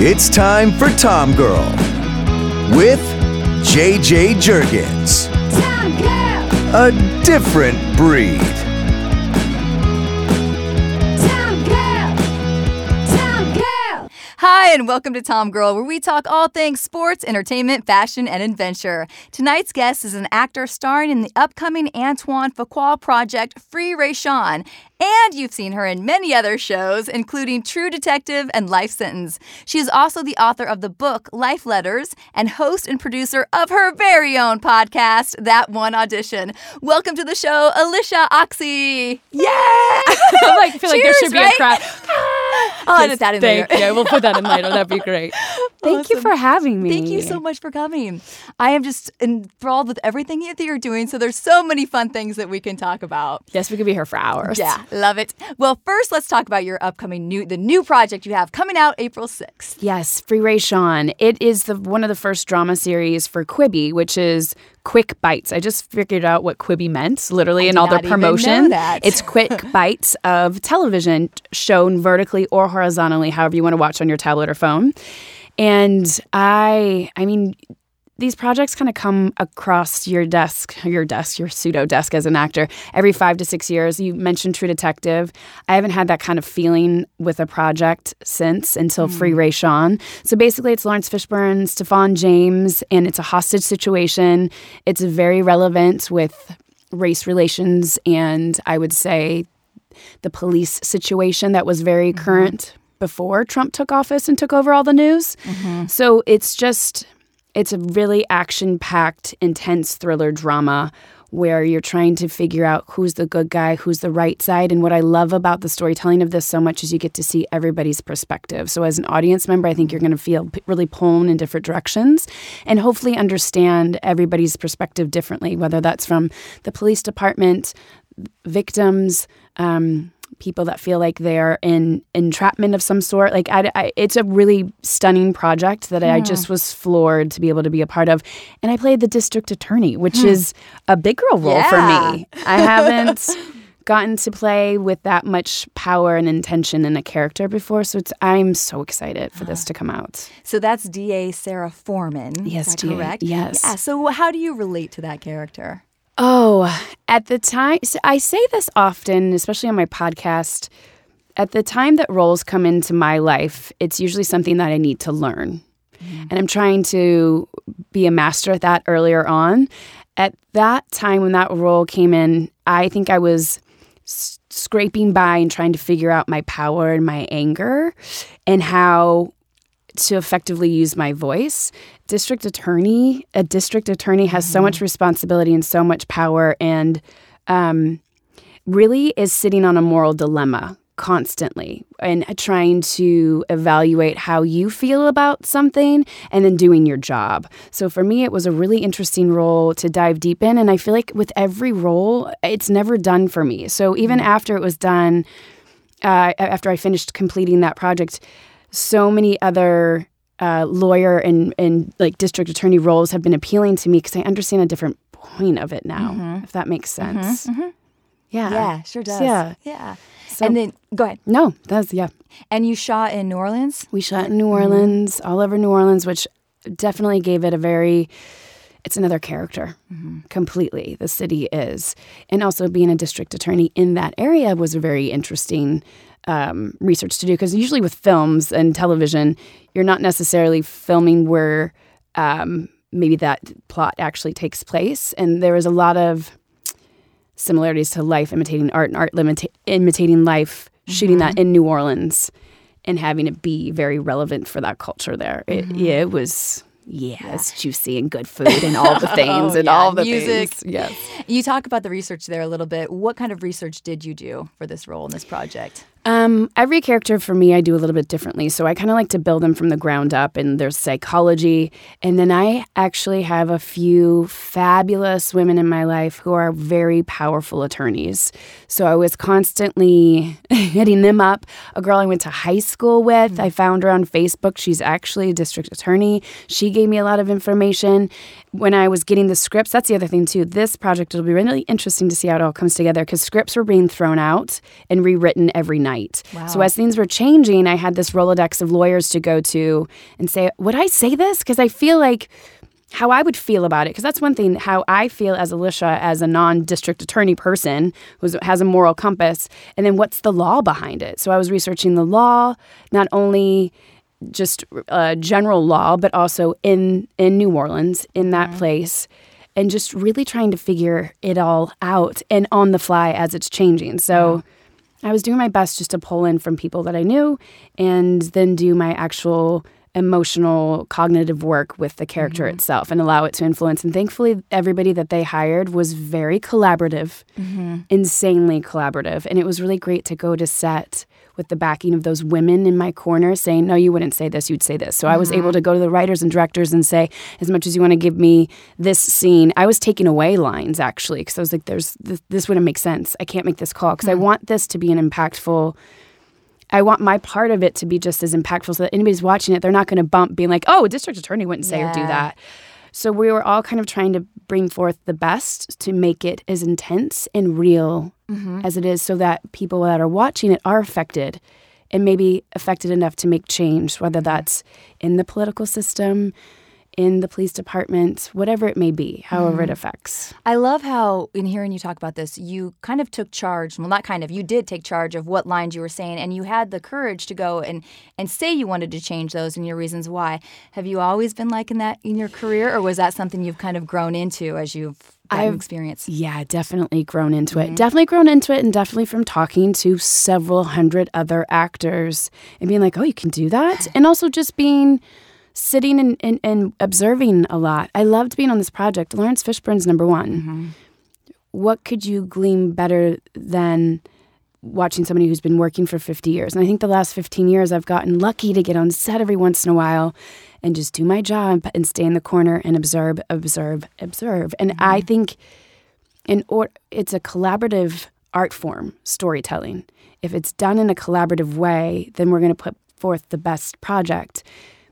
It's time for Tom Girl with JJ Jurgens. A different breed. Hi, and welcome to Tom Girl, where we talk all things sports, entertainment, fashion, and adventure. Tonight's guest is an actor starring in the upcoming Antoine Fuqua project, Free Ray Rayshawn. And you've seen her in many other shows, including True Detective and Life Sentence. She is also the author of the book Life Letters and host and producer of her very own podcast, That One Audition. Welcome to the show, Alyshia Ochse. Yay! I like, feel like there should be right? a crowd. I'll edit that in Thank later. you. We'll put that in later. Oh, that'd be great. Thank you for having me. Thank you so much for coming. I am just enthralled with everything that you're doing. So there's so many fun things that we can talk about. Yes, we could be here for hours. Yeah, love it. Well, first let's talk about your upcoming new the new project you have coming out April 6th. Yes, Free Rayshawn. It is the one of the first drama series for Quibi, which is quick bites. I just figured out what Quibi meant, literally, in all their not even know promotion. that. It's quick bites of television shown vertically or horizontally, however you want to watch on your tablet or phone. And I, I mean, these projects kind of come across your desk, your desk, your pseudo desk as an actor every five to six years. You mentioned True Detective. I haven't had that kind of feeling with a project since until hmm. Free Rayshawn. So basically, it's Laurence Fishburne, Stephan James, and it's a hostage situation. It's very relevant with race relations and I would say the police situation that was very mm-hmm. current before Trump took office and took over all the news. Mm-hmm. So it's just it's a really action-packed, intense thriller drama where you're trying to figure out who's the good guy, who's the right side. And what I love about the storytelling of this so much is you get to see everybody's perspective. So as an audience member, I think you're going to feel really pulled in different directions and hopefully understand everybody's perspective differently, whether that's from the police department, victims, um, people that feel like they're in entrapment of some sort. Like, I, I- it's a really stunning project that I just was floored to be able to be a part of. And I played the district attorney, which hmm. is a big girl role Yeah. for me. I haven't gotten to play with that much power and intention in a character before, so it's I'm so excited for this ah. to come out. So that's DA Sarah Foreman. Yes, correct? yes. Yeah. So how do you relate to that character? Oh, at the time, so I say this often, especially on my podcast. At the time that roles come into my life, it's usually something that I need to learn. Mm-hmm. And I'm trying to be a master at that earlier on. At that time when that role came in, I think I was s- scraping by and trying to figure out my power and my anger and how to effectively use my voice. District attorney, a district attorney has so much responsibility and so much power, and um, really is sitting on a moral dilemma constantly and trying to evaluate how you feel about something and then doing your job. So for me, it was a really interesting role to dive deep in. And I feel like with every role, it's never done for me. So even after it was done, uh, after I finished completing that project, so many other uh, lawyer and, and like district attorney roles have been appealing to me because I understand a different point of it now, mm-hmm. if that makes mm-hmm. sense. Mm-hmm. Yeah. Yeah, sure does. Yeah. Yeah. So- and then go ahead. No, that's, yeah. And you shot in New Orleans? We shot in New Orleans, all over New Orleans, which definitely gave it a very, it's another character completely. The city is. And also being a district attorney in that area was a very interesting um, research to do because usually with films and television, you're not necessarily filming where um, maybe that plot actually takes place. And there was a lot of similarities to life imitating art and art limita- imitating life, shooting that in New Orleans and having it be very relevant for that culture there. It, yeah, it was, yeah, it's juicy and good food and all the things and yeah, all the music. things. Yes. You talk about the research there a little bit. What kind of research did you do for this role in this project? Um, every character for me, I do a little bit differently. So I kind of like to build them from the ground up, and there's psychology. And then I actually have a few fabulous women in my life who are very powerful attorneys. So I was constantly hitting them up. A girl I went to high school with, I found her on Facebook. She's actually a district attorney. She gave me a lot of information. When I was getting the scripts, that's the other thing too. This project it'll be really interesting to see how it all comes together because scripts were being thrown out and rewritten every night. Night. Wow. So as things were changing, I had this Rolodex of lawyers to go to and say, Would I say this? Because I feel like how I would feel about it, because that's one thing, how I feel as Alyshia, as a non district attorney person who has a moral compass, and then what's the law behind it. So I was researching the law, not only just uh, general law, but also in, in New Orleans, in that mm-hmm. place, and just really trying to figure it all out and on the fly as it's changing. So I was doing my best just to pull in from people that I knew and then do my actual emotional cognitive work with the character mm-hmm. itself and allow it to influence and thankfully everybody that they hired was very collaborative mm-hmm. insanely collaborative and it was really great to go to set with the backing of those women in my corner saying no you wouldn't say this you'd say this so mm-hmm. i was able mm-hmm. to go to the writers and directors and say as much as you want to give me this scene i was taking away lines actually because i was like there's this, this, wouldn't make sense i can't make this call because i mm. want this to be an impactful I want my part of it to be just as impactful so that anybody's watching it, they're not going to bump being like, oh, a district attorney wouldn't say yeah. or do that. So we were all kind of trying to bring forth the best to make it as intense and real mm-hmm. as it is so that people that are watching it are affected and maybe affected enough to make change, whether that's in the political system, in the police department, whatever it may be, however mm. it affects. I love how, in hearing you talk about this, you kind of took charge. Well, not kind of, you did take charge of what lines you were saying, and you had the courage to go and, and say you wanted to change those and your reasons why. Have you always been like in that in your career, or was that something you've kind of grown into as you've I've experience? Yeah, definitely grown into mm-hmm. it. Definitely grown into it, and definitely from talking to several hundred other actors and being like, oh, you can do that. And also just being sitting and, and, and, observing a lot. I loved being on this project. Laurence Fishburne's number one. Mm-hmm. What could you glean better than watching somebody who's been working for 50 years? And I think the last 15 years, I've gotten lucky to get on set every once in a while and just do my job and stay in the corner and observe, observe, observe. And mm-hmm. I think in or, it's a collaborative art form, storytelling. If it's done in a collaborative way, then we're going to put forth the best project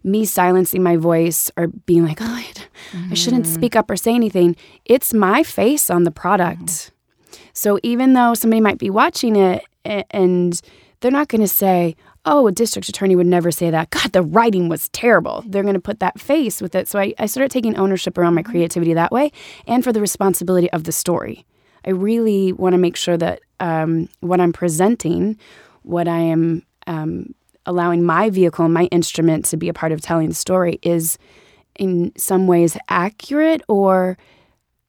me silencing my voice or being like, oh, I, mm-hmm. I shouldn't speak up or say anything. It's my face on the product. Mm-hmm. So even though somebody might be watching it and they're not going to say, oh, a district attorney would never say that. God, the writing was terrible. They're going to put that face with it. So I, I started taking ownership around my mm-hmm. creativity that way and for the responsibility of the story. I really want to make sure that um, what I'm presenting, what I am um, allowing my vehicle my instrument to be a part of telling the story is in some ways accurate or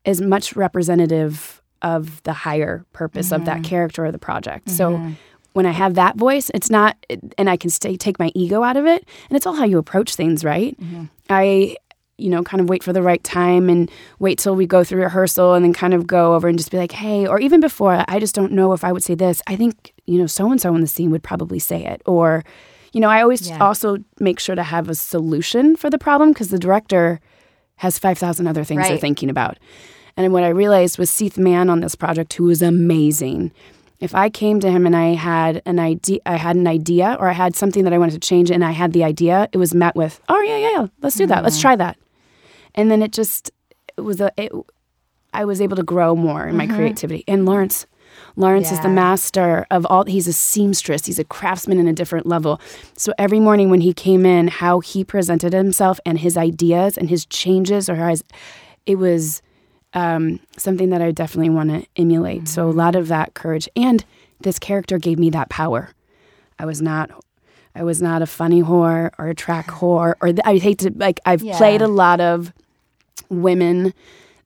as much representative of the higher purpose mm-hmm. of that mm-hmm. character or the project. Mm-hmm. So when I have that voice, it's not, and I can stay, take my ego out of it. And it's all how you approach things, right? Mm-hmm. I, you know, kind of wait for the right time and wait till we go through rehearsal and then kind of go over and just be like, hey, or even before, I just don't know if I would say this. I think, you know, so and so in the scene would probably say it. Or, you know, I always yeah. also make sure to have a solution for the problem because the director has 5,000 other things right. they're thinking about. And what I realized was Seith Mann on this project, who was amazing. If I came to him and I had an idea, I had an idea, or I had something that I wanted to change, and I had the idea, it was met with, "Oh yeah, yeah, yeah let's do mm-hmm. that. Let's mm-hmm. try that." And then it just it was a. It, I was able to grow more in my mm-hmm. creativity. And Laurence, Laurence yeah. is the master of all, he's a seamstress, he's a craftsman in a different level. So every morning when he came in, how he presented himself and his ideas and his changes or his, it was um, something that I definitely want to emulate. Mm-hmm. So a lot of that courage. And this character gave me that power. I was not I was not a funny whore or a track whore or th- I hate to like I've yeah. played a lot of women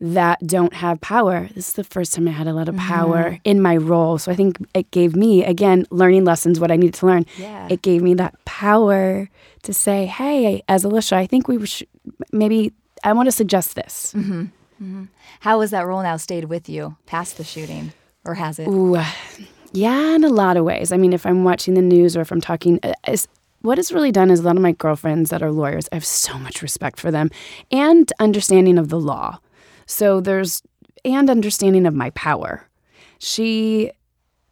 that don't have power. This is the first time I had a lot of power mm-hmm. in my role. So I think it gave me, again, learning lessons, what I needed to learn. Yeah. It gave me that power to say, hey, as Alyshia, I think we should maybe, I want to suggest this. Mm-hmm. Mm-hmm. How has that role now stayed with you past the shooting? Or has it? Ooh, yeah, in a lot of ways. I mean, if I'm watching the news or if I'm talking, uh, what it's really done is a lot of my girlfriends that are lawyers, I have so much respect for them and understanding of the law. So there's, and understanding of my power. She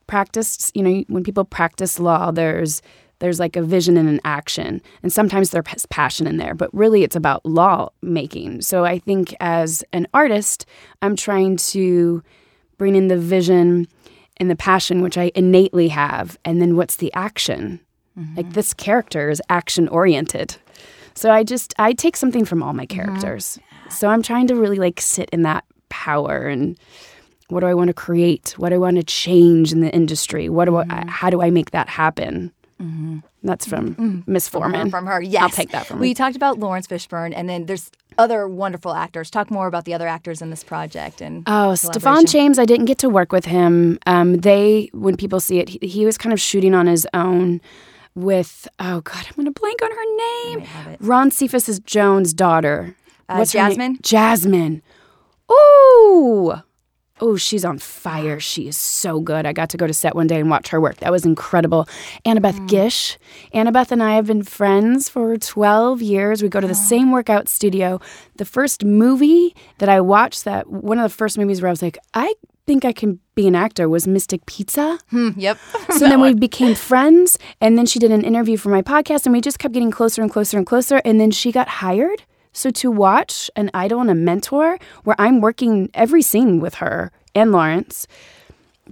practiced, you know, when people practice law, there's, there's like a vision and an action. And sometimes there's passion in there, but really it's about law making. So I think as an artist, I'm trying to bring in the vision and the passion, which I innately have, and then what's the action? Mm-hmm. Like this character is action oriented. So I just I take something from all my Mm-hmm. characters. So I'm trying to really like sit in that power and what do I want to create? What do I want to change in the industry? What do I, how do I make that happen? That's from Miss Foreman. Mm-hmm. From her, yes. I'll take that from her. We talked about Laurence Fishburne, and then there's other wonderful actors. Talk more about the other actors in this project. And Oh, Stephan. James, I didn't get to work with him. Um, they, when people see it, he, he was kind of shooting on his own with, oh God, I'm going to blank on her name. Ron Cephas' Jones' daughter. Uh, her name? Jasmine? Jasmine. Ooh. Oh, she's on fire. She is so good. I got to go to set one day and watch her work. That was incredible. Annabeth Mm. Gish. Annabeth and I have been friends for 12 years. We go to the same workout studio. The first movie that I watched, that one of the first movies where I was like, I think I can be an actor was Mystic Pizza. Hmm, yep. So then we became friends. And then she did an interview for my podcast, and we just kept getting closer and closer and closer. And then she got hired. So to watch an idol and a mentor where I'm working every scene with her and Laurence,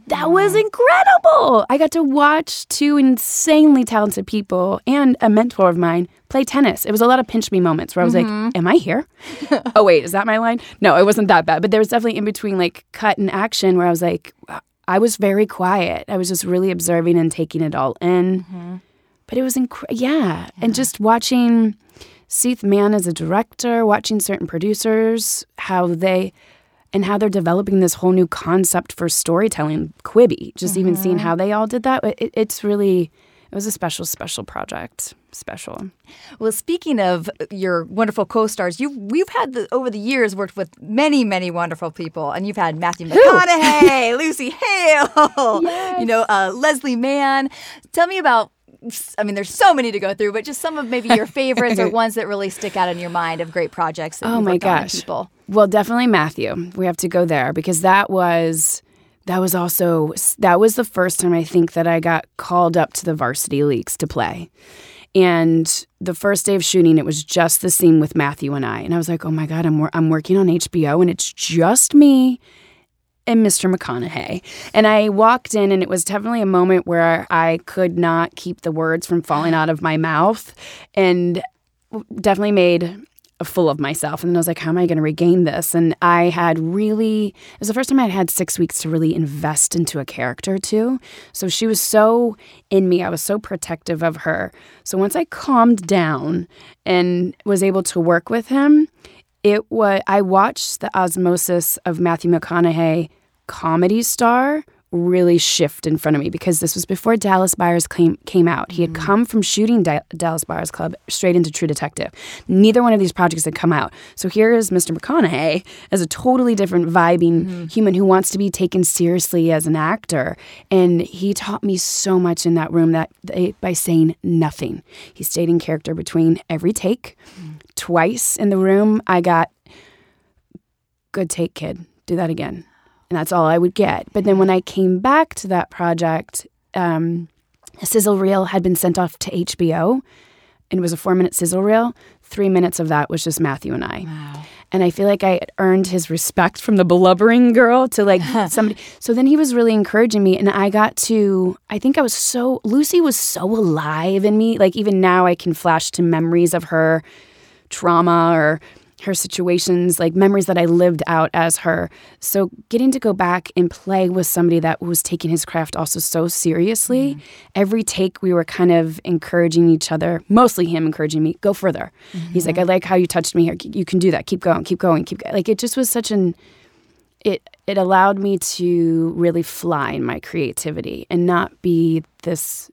that was incredible. I got to watch two insanely talented people and a mentor of mine play tennis. It was a lot of pinch me moments where I was like, mm-hmm. Am I here? oh, wait, is that my line? No, it wasn't that bad. But there was definitely in between like cut and action where I was like, I was very quiet. I was just really observing and taking it all in. Mm-hmm. But it was incredible. Yeah. And just watching Seith Mann as a director, watching certain producers, how they and how they're developing this whole new concept for storytelling, Quibi. Just even seeing how they all did that, it, it's really it was a special, special project. Special. Well, speaking of your wonderful co-stars, you we've had the, over the years worked with many, many wonderful people, and you've had Matthew McConaughey, Lucy Hale, you know, uh, Leslie Mann. Tell me about. I mean, there's so many to go through, but just some of maybe your favorites or ones that really stick out in your mind of great projects. That Oh my worked on with gosh. people. Well, definitely Matthew. We have to go there because that was that was also that was the first time I think that I got called up to the varsity leagues to play. And the first day of shooting, it was just the scene with Matthew and I, and I was like, "Oh my god, I'm wor- I'm working on HBO, and it's just me and Mr. McConaughey." And I walked in, and it was definitely a moment where I could not keep the words from falling out of my mouth, and definitely made a fool of myself. And I was like, how am I going to regain this? And I had really, it was the first time I'd had six weeks to really invest into a character too. So she was so in me. I was so protective of her. So once I calmed down and was able to work with him, it was, I watched the osmosis of Matthew McConaughey, comedy star, really shift in front of me because this was before Dallas Buyers came came out. He had mm. come from shooting Da- Dallas Buyers Club straight into True Detective. Neither one of these projects had come out. So here is Mr. McConaughey as a totally different vibing mm-hmm. human who wants to be taken seriously as an actor. And he taught me so much in that room that they, by saying nothing. He stayed in character between every take. Mm. Twice in the room, I got good take, kid. Do that again. And that's all I would get. But then when I came back to that project, um, a sizzle reel had been sent off to HBO, and it was a four minute sizzle reel. Three minutes of that was just Matthew and I. And I feel like I earned his respect from the blubbering girl to like somebody. So then he was really encouraging me, and I got to, I think I was so, Lucy was so alive in me. Like even now, I can flash to memories of her trauma or her situations, like memories that I lived out as her. So getting to go back and play with somebody that was taking his craft also so seriously, mm-hmm. every take we were kind of encouraging each other, mostly him encouraging me, go further. He's like, mm-hmm. I like how you touched me here. You can do that. Keep going, keep going, keep going. Like it just was such an it it allowed me to really fly in my creativity and not be this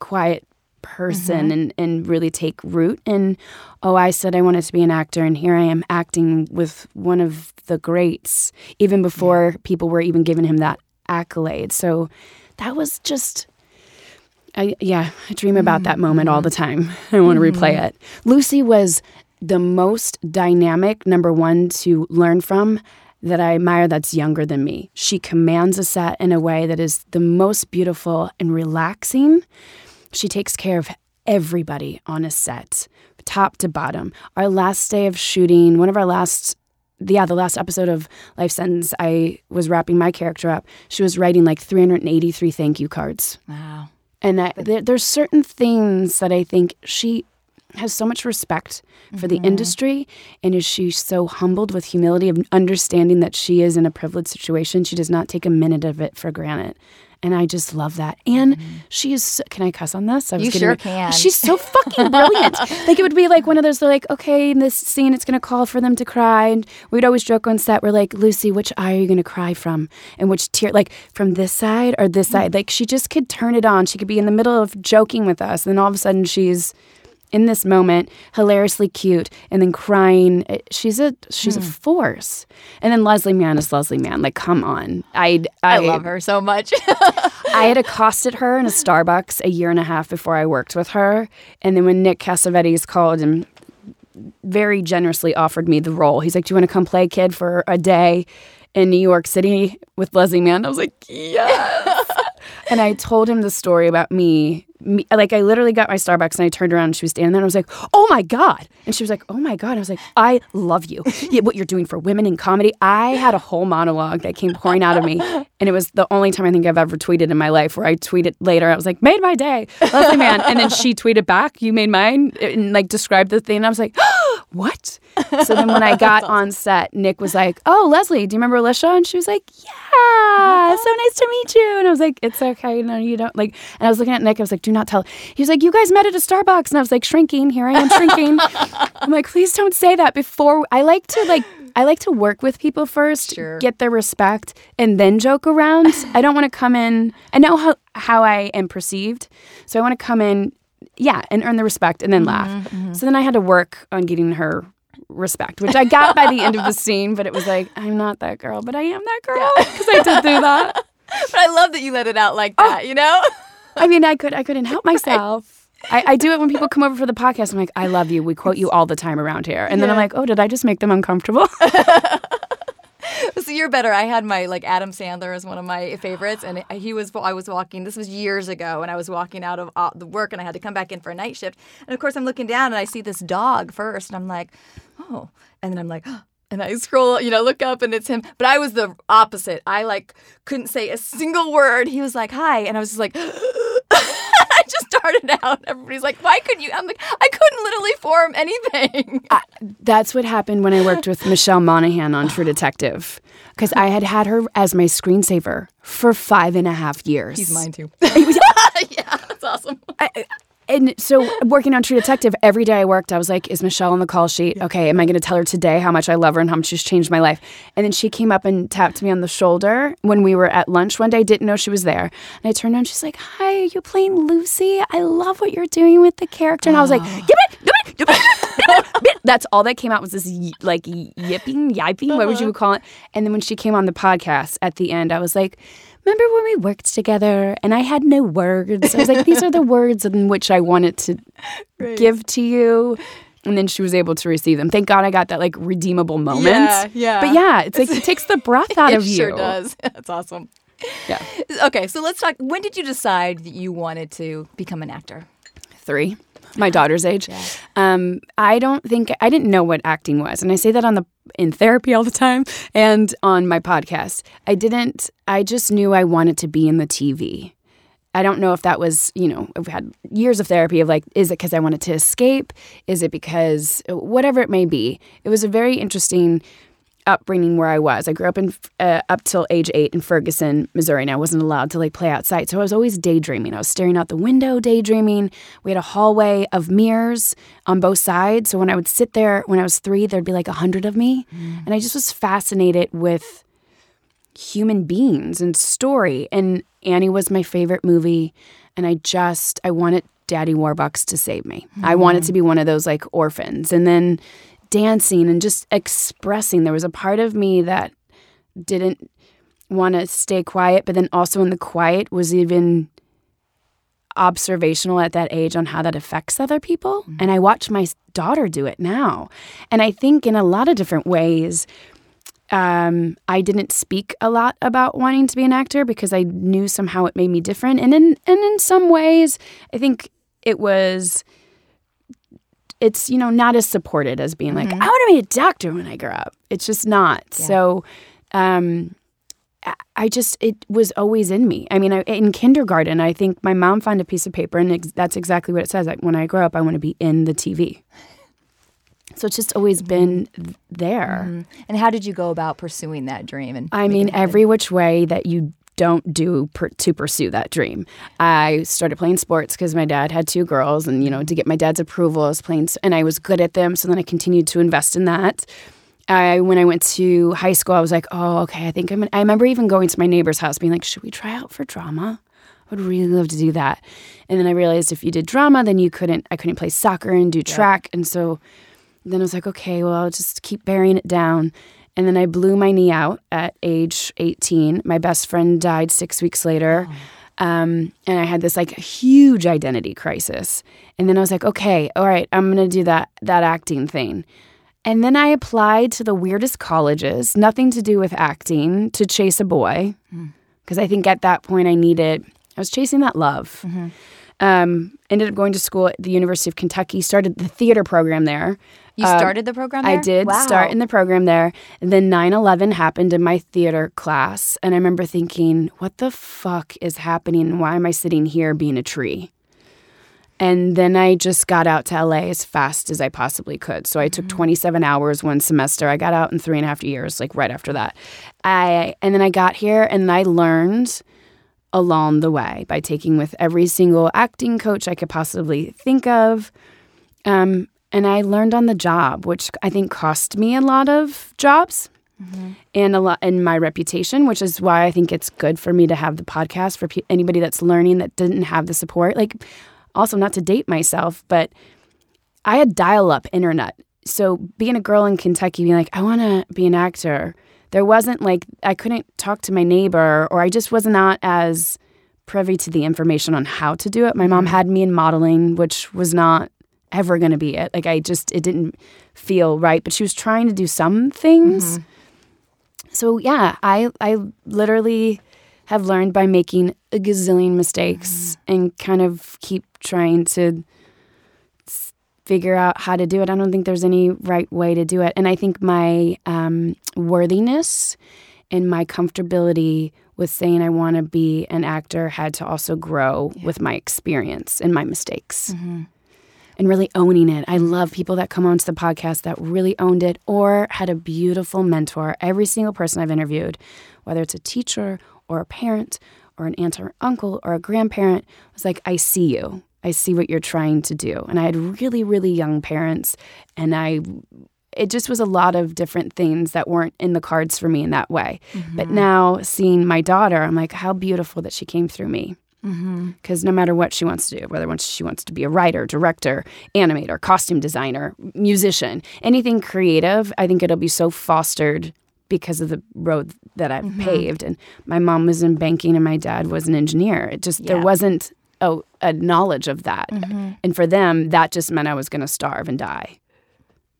quiet person mm-hmm. and, and really take root and oh i said i wanted to be an actor and here i am acting with one of the greats even before people were even giving him that accolade so that was just I, yeah, I dream about mm-hmm. that moment all the mm-hmm. time. I want to replay it. Lucy was the most dynamic number one to learn from that I admire that's younger than me. She commands a set in a way that is the most beautiful and relaxing. She takes care of everybody on a set, top to bottom. Our last day of shooting, one of our last yeah, the last episode of Life Sentence, I was wrapping my character up. She was writing like 383 thank you cards. Wow. And I, there, there's certain things that I think she has so much respect for the mm-hmm. industry and is she so humbled with humility of understanding that she is in a privileged situation she does not take a minute of it for granted and I just love that. And mm-hmm. she is. So, can I cuss on this? I You getting sure re- can. She's so fucking brilliant. like it would be like one of those. They're like, okay, in this scene, it's gonna call for them to cry, and we'd always joke on set. We're like, Lucy, which eye are you gonna cry from, and which tear, like from this side or this mm-hmm. side? Like she just could turn it on. She could be in the middle of joking with us, and then all of a sudden she's in this moment, hilariously cute, and then crying. Eh, she's a she's a hmm. force. And then Leslie Mann is Leslie Mann. Like, come on, I I love her so much. I had accosted her in a Starbucks a year and a half before I worked with her, and then when Nick Cassavetes called and very generously offered me the role, he's like, "Do you want to come play kid for a day in New York City with Leslie Mann?" I was like, "Yes." and I told him the story about me, me. Like I literally got my Starbucks and I turned around and she was standing there and I was like, "Oh my god!" And she was like, "Oh my god!" And I was like, "I love you. Yeah, what you're doing for women in comedy." I had a whole monologue that came pouring out of me, and it was the only time I think I've ever tweeted in my life. Where I tweeted later, I was like, "Made my day, Leslie Mann," and then she tweeted back, "You made mine," and like described the thing. And I was like, "What?" So then when I got on set, Nick was like, "Oh, Leslie, do you remember Alyshia?" And she was like, "Yeah, so nice to meet you." And I was like, "It's okay, no, you don't." Like, and I was looking at Nick. I was like, "Do not tell." He was like, "You guys met at a Starbucks," and I was like, "Shrinking. Here I am shrinking." I'm like, "Please don't say that before." I like to like. I like to work with people first, Sure. get their respect, and then joke around. I don't want to come in. I know how how I am perceived, so I want to come in, yeah, and earn the respect, and then mm-hmm, laugh. Mm-hmm. So then I had to work on getting her respect, which I got by the end of the scene. But it was like, I'm not that girl, but I am that girl because I did do that. but I love that you let it out like oh. that, you know? I mean, I could I couldn't help myself. I, I do it when people come over for the podcast. I'm like, I love you. We quote you all the time around here, and then I'm like, oh, did I just make them uncomfortable? So you're better. I had my like Adam Sandler as one of my favorites, and he was. I was walking. This was years ago, and I was walking out of uh, the work, and I had to come back in for a night shift. And of course, I'm looking down, and I see this dog first, and I'm like, oh, and then I'm like. And I scroll, you know, look up and it's him. But I was the opposite. I like couldn't say a single word. He was like, hi. And I was just like, just started out. Everybody's like, why couldn't you? I'm like, I couldn't literally form anything. That's what happened when I worked with Michelle Monaghan on True Detective, because I had had her as my screensaver for five and a half years. He's mine too. yeah, that's awesome. And so, working on True Detective, every day I worked, I was like, "Is Michelle on the call sheet? Okay, am I going to tell her today how much I love her and how much she's changed my life?" And then she came up and tapped me on the shoulder when we were at lunch one day. Didn't know she was there, and I turned around. She's like, "Hi, are you playing Lucy? I love what you're doing with the character." And I was like, ah. "Give it, give it, give it." That's all that came out was this y- like y- yipping, yiping, what would you uh-huh. call it? And then when she came on the podcast at the end, I was like, Remember when we worked together and I had no words? I was like, these are the words in which I wanted to give to you. And then she was able to receive them. Thank God I got that like redeemable moment. Yeah, yeah. But yeah, it's like it takes the breath out of you. sure does. That's awesome. Yeah. Okay, so let's talk. When did you decide that you wanted to become an actor? Three. My daughter's age. Um, I don't think I didn't know what acting was, and I say that on the in therapy all the time and on my podcast. I didn't. I just knew I wanted to be in the TV. I don't know if that was, you know, I've had years of therapy of like, is it because I wanted to escape? Is it because whatever it may be? It was a very interesting upbringing where I was. I grew up in uh, up till age eight in Ferguson, Missouri, and I wasn't allowed to like play outside. So I was always daydreaming. I was staring out the window, daydreaming. We had a hallway of mirrors on both sides. So when I would sit there when I was three, there'd be like a hundred of me, and I just was fascinated with human beings and story. And Annie was my favorite movie, and I just I wanted Daddy Warbucks to save me. I wanted to be one of those like orphans, and then dancing and just expressing. There was a part of me that didn't want to stay quiet, but then also in the quiet was even observational at that age on how that affects other people. And I watch my daughter do it now. And I think in a lot of different ways, um, I didn't speak a lot about wanting to be an actor because I knew somehow it made me different. And in and in some ways, I think it was it's you know not as supported as being like Mm-hmm. I want to be a doctor when I grow up. It's just not. So um I- just it was always in me. I mean, I, in kindergarten, I think my mom found a piece of paper, and ex- that's exactly what it says. Like, when I grow up, I want to be in the TV. So it's just always been th- there. And how did you go about pursuing that dream? And I mean, every which way that you don't do per, to pursue that dream. I started playing sports because my dad had two girls, and you know, to get my dad's approval, I was playing, and I was good at them. So then I continued to invest in that. I when I went to high school, I was like, oh, okay, I think I'm. I remember even going to my neighbor's house, being like, should we try out for drama? I would really love to do that. And then I realized if you did drama, then you couldn't. I couldn't play soccer and do track, and so then I was like, okay, well, I'll just keep burying it down. And then I blew my knee out at age 18. My best friend died six weeks later. Um, and I had this like huge identity crisis. And then I was like, okay, all right, I'm going to do that, that acting thing. And then I applied to the weirdest colleges, nothing to do with acting, to chase a boy. Because I think at that point I needed, I was chasing that love. Um, ended up going to school at the University of Kentucky, started the theater program there. you uh, started the program. There? I did Wow. start in the program there. And then 9 11 happened in my theater class. And I remember thinking, what the fuck is happening? Why am I sitting here being a tree? And then I just got out to LA as fast as I possibly could. So I took mm-hmm. 27 hours one semester. I got out in three and a half years, like right after that. I and then I got here and I learned along the way by taking with every single acting coach I could possibly think of. Um, and I learned on the job, which I think cost me a lot of jobs and a lot in my reputation, which is why I think it's good for me to have the podcast for pe- anybody that's learning that didn't have the support. Like, also not to date myself, but I had dial-up internet. So being a girl in Kentucky, being like, I want to be an actor, there wasn't like I couldn't talk to my neighbor, or I just was not as privy to the information on how to do it. My mom mm-hmm. had me in modeling, which was not ever going to be it. Like I just it didn't feel right, but she was trying to do some things. Mm-hmm. So yeah, I I literally have learned by making a gazillion mistakes mm-hmm. and kind of keep trying to figure out how to do it. I don't think there's any right way to do it. And I think my um, worthiness and my comfortability with saying I want to be an actor had to also grow with my experience and my mistakes. And really owning it. I love people that come onto the podcast that really owned it or had a beautiful mentor. Every single person I've interviewed, whether it's a teacher or a parent or an aunt or uncle or a grandparent, was like, I see you. I see what you're trying to do. And I had really, really young parents, and I it just was a lot of different things that weren't in the cards for me in that way. But mm-hmm. now seeing my daughter, I'm like, how beautiful that she came through me. Mm-hmm. Because no matter what she wants to do, whether once she wants to be a writer, director, animator, costume designer, musician, anything creative, I think it'll be so fostered because of the road that I've mm-hmm. paved. And my mom was in banking and my dad was an engineer. It just, there wasn't a, a knowledge of that. Mm-hmm. And for them, that just meant I was going to starve and die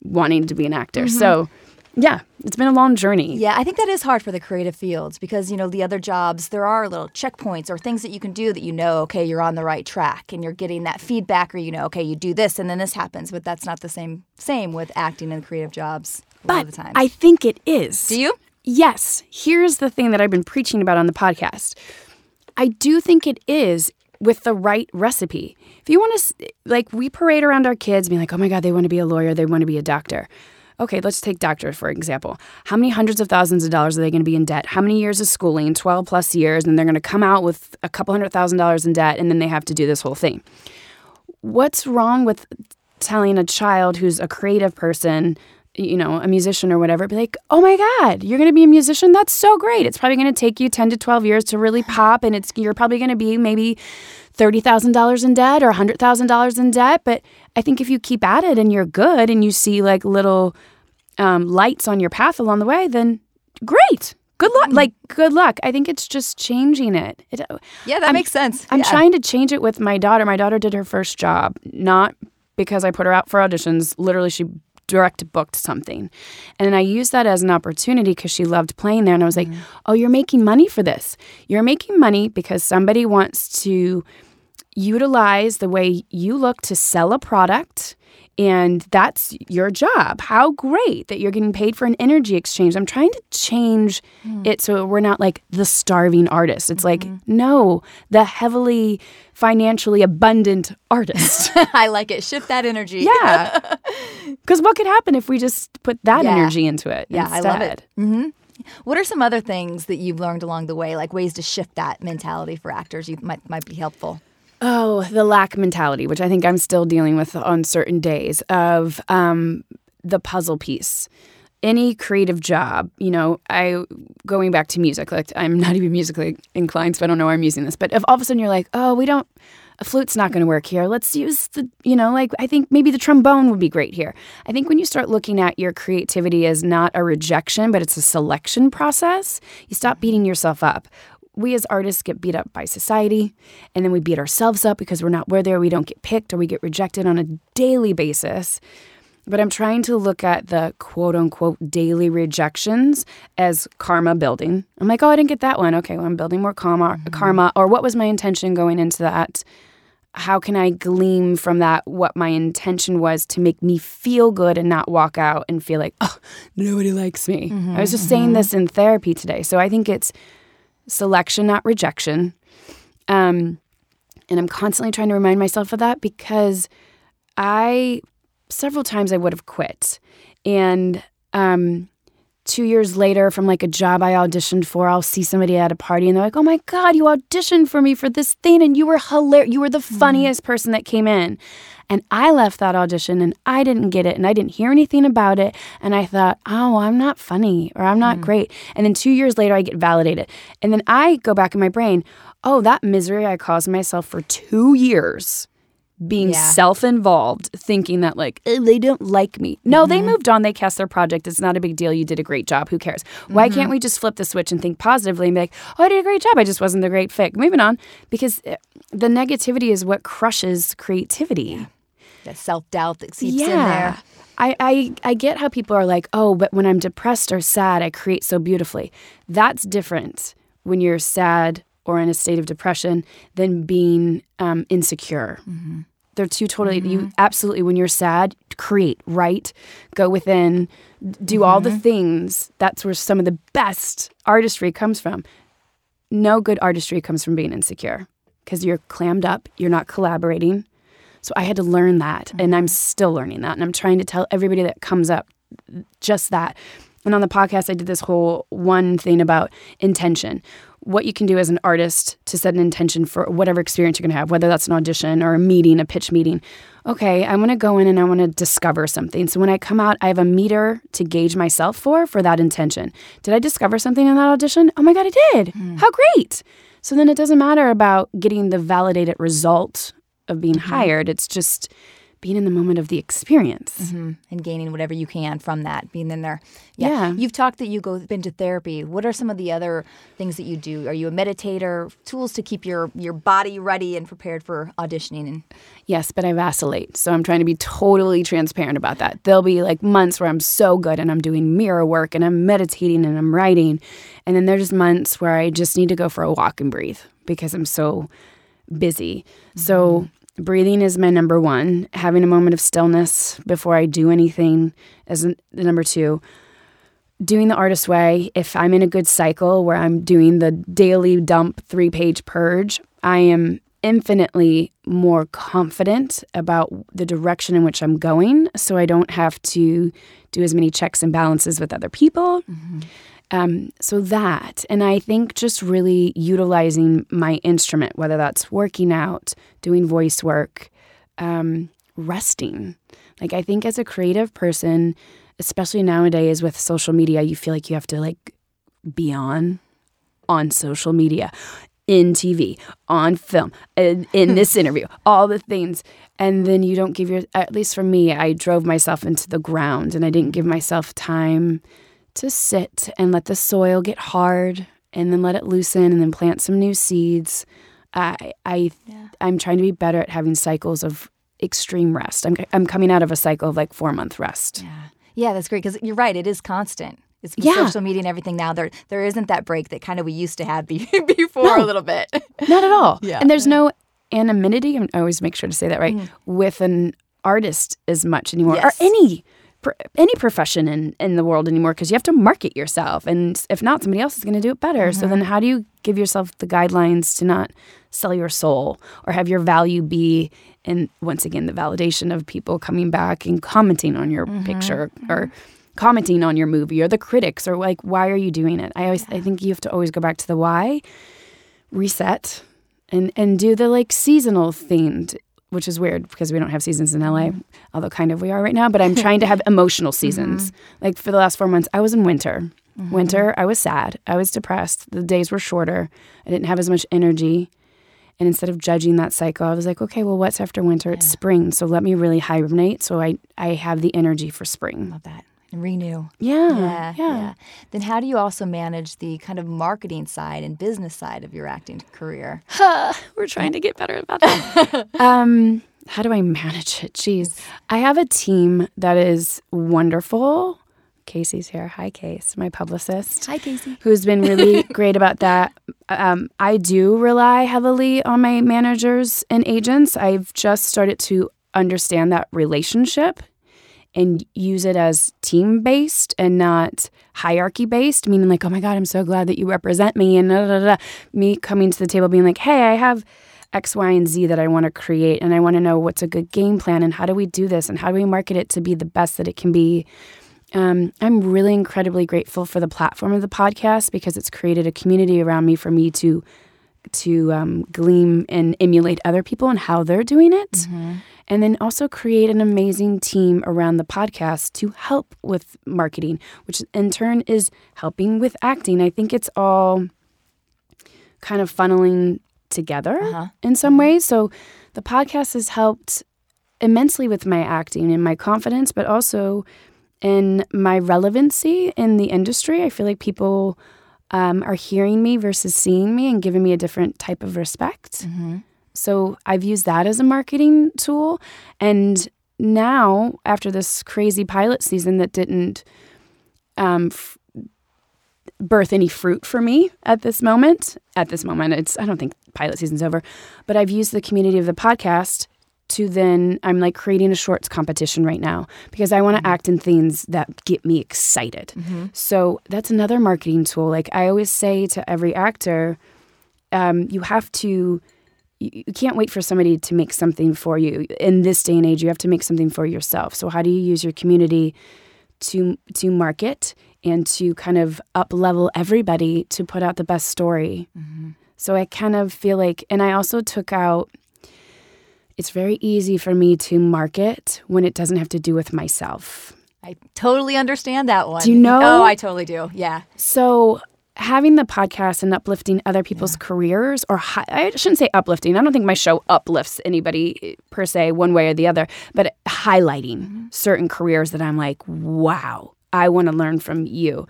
wanting to be an actor. Mm-hmm. So, yeah, it's been a long journey. Yeah, I think that is hard for the creative fields because, you know, the other jobs, there are little checkpoints or things that you can do that you know, okay, you're on the right track and you're getting that feedback or you know, okay, you do this and then this happens, but that's not the same same with acting and creative jobs a But the time. I think it is. do you? Yes. Here's the thing that I've been preaching about on the podcast. I do think it is with the right recipe. If you want to, like, we parade around our kids being like, oh my God, they want to be a lawyer, they want to be a doctor. Okay, let's take doctor for example. How many hundreds of thousands of dollars are they going to be in debt? How many years of schooling? 12 plus years, and they're going to come out with a couple hundred thousand dollars in debt, and then they have to do this whole thing. What's wrong with telling a child who's a creative person, you know, a musician or whatever, be like, oh my God, you're going to be a musician? That's so great. It's probably going to take you 10 to 12 years to really pop, and it's you're probably going to be maybe $30,000 in debt or $100,000 in debt. But I think if you keep at it and you're good and you see like little um, lights on your path along the way, then great. Good luck. Like, good luck. I think it's just changing it. it Yeah, that I'm- makes sense. I'm Yeah. trying to change it with my daughter. My daughter did her first job, not because I put her out for auditions. Literally, she direct booked something. And I used that as an opportunity because she loved playing there. And I was like, mm-hmm. oh, you're making money for this. You're making money because somebody wants to utilize the way you look to sell a product and that's your job. How great that you're getting paid for an energy exchange. I'm trying to change mm. it so we're not like the starving artist. It's mm-hmm. like, no, the heavily financially abundant artist. I like it. Shift that energy. Yeah. Because what could happen if we just put that yeah. energy into it? Yeah, instead? I love it. Mm-hmm. What are some other things that you've learned along the way, like ways to shift that mentality for actors? You might might be helpful. Oh, the lack mentality, which I think I'm still dealing with on certain days of um, the puzzle piece. Any creative job, you know, I going back to music, like I'm not even musically inclined, so I don't know why I'm using this. But if all of a sudden you're like, oh, we don't, a flute's not going to work here. Let's use the, you know, like I think maybe the trombone would be great here. I think when you start looking at your creativity as not a rejection, but it's a selection process, you stop beating yourself up we as artists get beat up by society and then we beat ourselves up because we're not where there we don't get picked or we get rejected on a daily basis. But i'm trying to look at the quote unquote daily rejections as karma building. I'm like oh i didn't get that one. Okay well i'm building more karma mm-hmm. karma. Or what was my intention going into that? How can i glean from that what my intention was to make me feel good and not walk out and feel like oh nobody likes me. Mm-hmm, i was just mm-hmm. saying this in therapy today. So i think it's selection, not rejection. Um, and I'm constantly trying to remind myself of that because I, several times I would have quit. And um, two years later, from like a job I auditioned for, I'll see somebody at a party and they're like, oh my God, you auditioned for me for this thing and you were hilarious. You were the mm-hmm. funniest mm-hmm. person that came in. And I left that audition and I didn't get it and I didn't hear anything about it. And I thought, oh, I'm not funny or I'm not mm. great. And then two years later, I get validated. And then I go back in my brain, oh, that misery I caused myself for two years being yeah. self-involved thinking that like oh, they don't like me no mm-hmm. they moved on they cast their project it's not a big deal you did a great job who cares why mm-hmm. can't we just flip the switch and think positively and be like oh i did a great job i just wasn't the great fit moving on because eh, the negativity is what crushes creativity yeah that self doubt that seeps yeah. in there. I, I, I get how people are like, oh, but when I'm depressed or sad, I create so beautifully. That's different when you're sad or in a state of depression than being um, insecure. Mm-hmm. They're two totally, mm-hmm. you absolutely, when you're sad, create, write, go within, do mm-hmm. all the mm-hmm. things. That's where some of the best artistry comes from. No good artistry comes from being insecure because you're clammed up, you're not collaborating so I had to learn that, mm-hmm. and I'm still learning that. And I'm trying to tell everybody that comes up just that. And on the podcast, I did this whole one thing about intention. What you can do as an artist to set an intention for whatever experience you're going to have, whether that's an audition or a meeting, a pitch meeting. Okay, I want to go in and I want to discover something. So when I come out, I have a meter to gauge myself for for that intention. Did I discover something in that audition? Oh my God, I did. Mm. How great. So then it doesn't matter about getting the validated result of being mm-hmm. hired. It's just being in the moment of the experience mm-hmm. and gaining whatever you can from that being in there yeah. yeah. you've talked that you go been to therapy what are some of the other things that you do are you a meditator tools to keep your your body ready and prepared for auditioning and yes but i vacillate so i'm trying to be totally transparent about that there'll be like months where i'm so good and i'm doing mirror work and i'm meditating and i'm writing and then there's months where i just need to go for a walk and breathe because i'm so busy mm-hmm. so breathing is my number one. Having a moment of stillness before I do anything is the number two. Doing the artist way, if I'm in a good cycle where I'm doing the daily dump three page purge, I am infinitely more confident about the direction in which I'm going. So I don't have to do as many checks and balances with other people. Mm-hmm. Um, so that, and I think just really utilizing my instrument, whether that's working out, doing voice work, um, resting. Like I think as a creative person, especially nowadays with social media, you feel like you have to like be on on social media, in TV, on film, in, in this interview, all the things. And then you don't give your, at least for me, I drove myself into the ground and I didn't give myself time to sit and let the soil get hard and then let it loosen and then plant some new seeds. I I yeah. I'm trying to be better at having cycles of extreme rest. I'm I'm coming out of a cycle of like 4 month rest. Yeah. Yeah, that's great because you're right, it is constant. It's yeah. social media and everything now. There there isn't that break that kind of we used to have before no, a little bit. not at all. Yeah. And there's no anonymity. I always make sure to say that right with an artist as much anymore, Mm. Yes. or any any profession in in the world anymore, because you have to market yourself, and if not, somebody else is going to do it better. So Mm-hmm. then, how do you give yourself the guidelines to not sell your soul or have your value be in once again the validation of people coming back and commenting on your Mm-hmm. picture or commenting on your movie or the critics or like why are you doing it? I always I think you have to always go back to the why reset and and do the like seasonal themed which is weird because we don't have seasons in LA mm-hmm. although kind of we are right now but I'm trying to have emotional seasons. Mm-hmm. Like for the last 4 months I was in winter. Mm-hmm. Winter I was sad. I was depressed. The days were shorter. I didn't have as much energy. And instead of judging that cycle I was like okay well what's after winter? It's spring. So let me really hibernate so I I have the energy for spring. Love that. Renew. yeah Yeah, yeah, yeah. Then how do you also manage the kind of marketing side and business side of your acting career? Huh, We're trying to get better about that. um, how do I manage it? Jeez. I have a team that is wonderful. Casey's here. Hi, Case, my publicist. Hi, Casey. Who's been really great about that. Um, I do rely heavily on my managers and agents. I've just started to understand that relationship and use it as team based and not hierarchy based, meaning like, oh my God, I'm so glad that you represent me. And da, da, da, me coming to the table being like, hey, I have X, Y, and Z that I want to create. And I want to know what's a good game plan and how do we do this and how do we market it to be the best that it can be. Um, I'm really incredibly grateful for the platform of the podcast because it's created a community around me for me to to um, gleam and emulate other people and how they're doing it. Mm-hmm. And then also create an amazing team around the podcast to help with marketing, which in turn is helping with acting. I think it's all kind of funneling together uh-huh. in some mm-hmm. ways. So the podcast has helped immensely with my acting and my confidence, but also in my relevancy in the industry. I feel like people um, are hearing me versus seeing me and giving me a different type of respect. So I've used that as a marketing tool. And now, after this crazy pilot season that didn't um, f- birth any fruit for me at this moment, at this moment, it's I don't think pilot season's over, but I've used the community of the podcast to then I'm like creating a shorts competition right now because I want to mm-hmm. act in things that get me excited. Mm-hmm. So that's another marketing tool. Like I always say to every actor, um, you have to you you can't wait for somebody to make something for you. In this day and age you have to make something for yourself. So how do you use your community to to market and to kind of up level everybody to put out the best story? Mm-hmm. So i kind of feel like and i also took out it's very easy for me to market when it doesn't have to do with myself I totally understand that one. Do you know- Oh, I totally do. Yeah. So having the podcast and uplifting other people's careers, or hi- I shouldn't say uplifting. I don't think my show uplifts anybody eh, per se, one way or the other, but highlighting certain careers that I'm like, wow, I want to learn from you.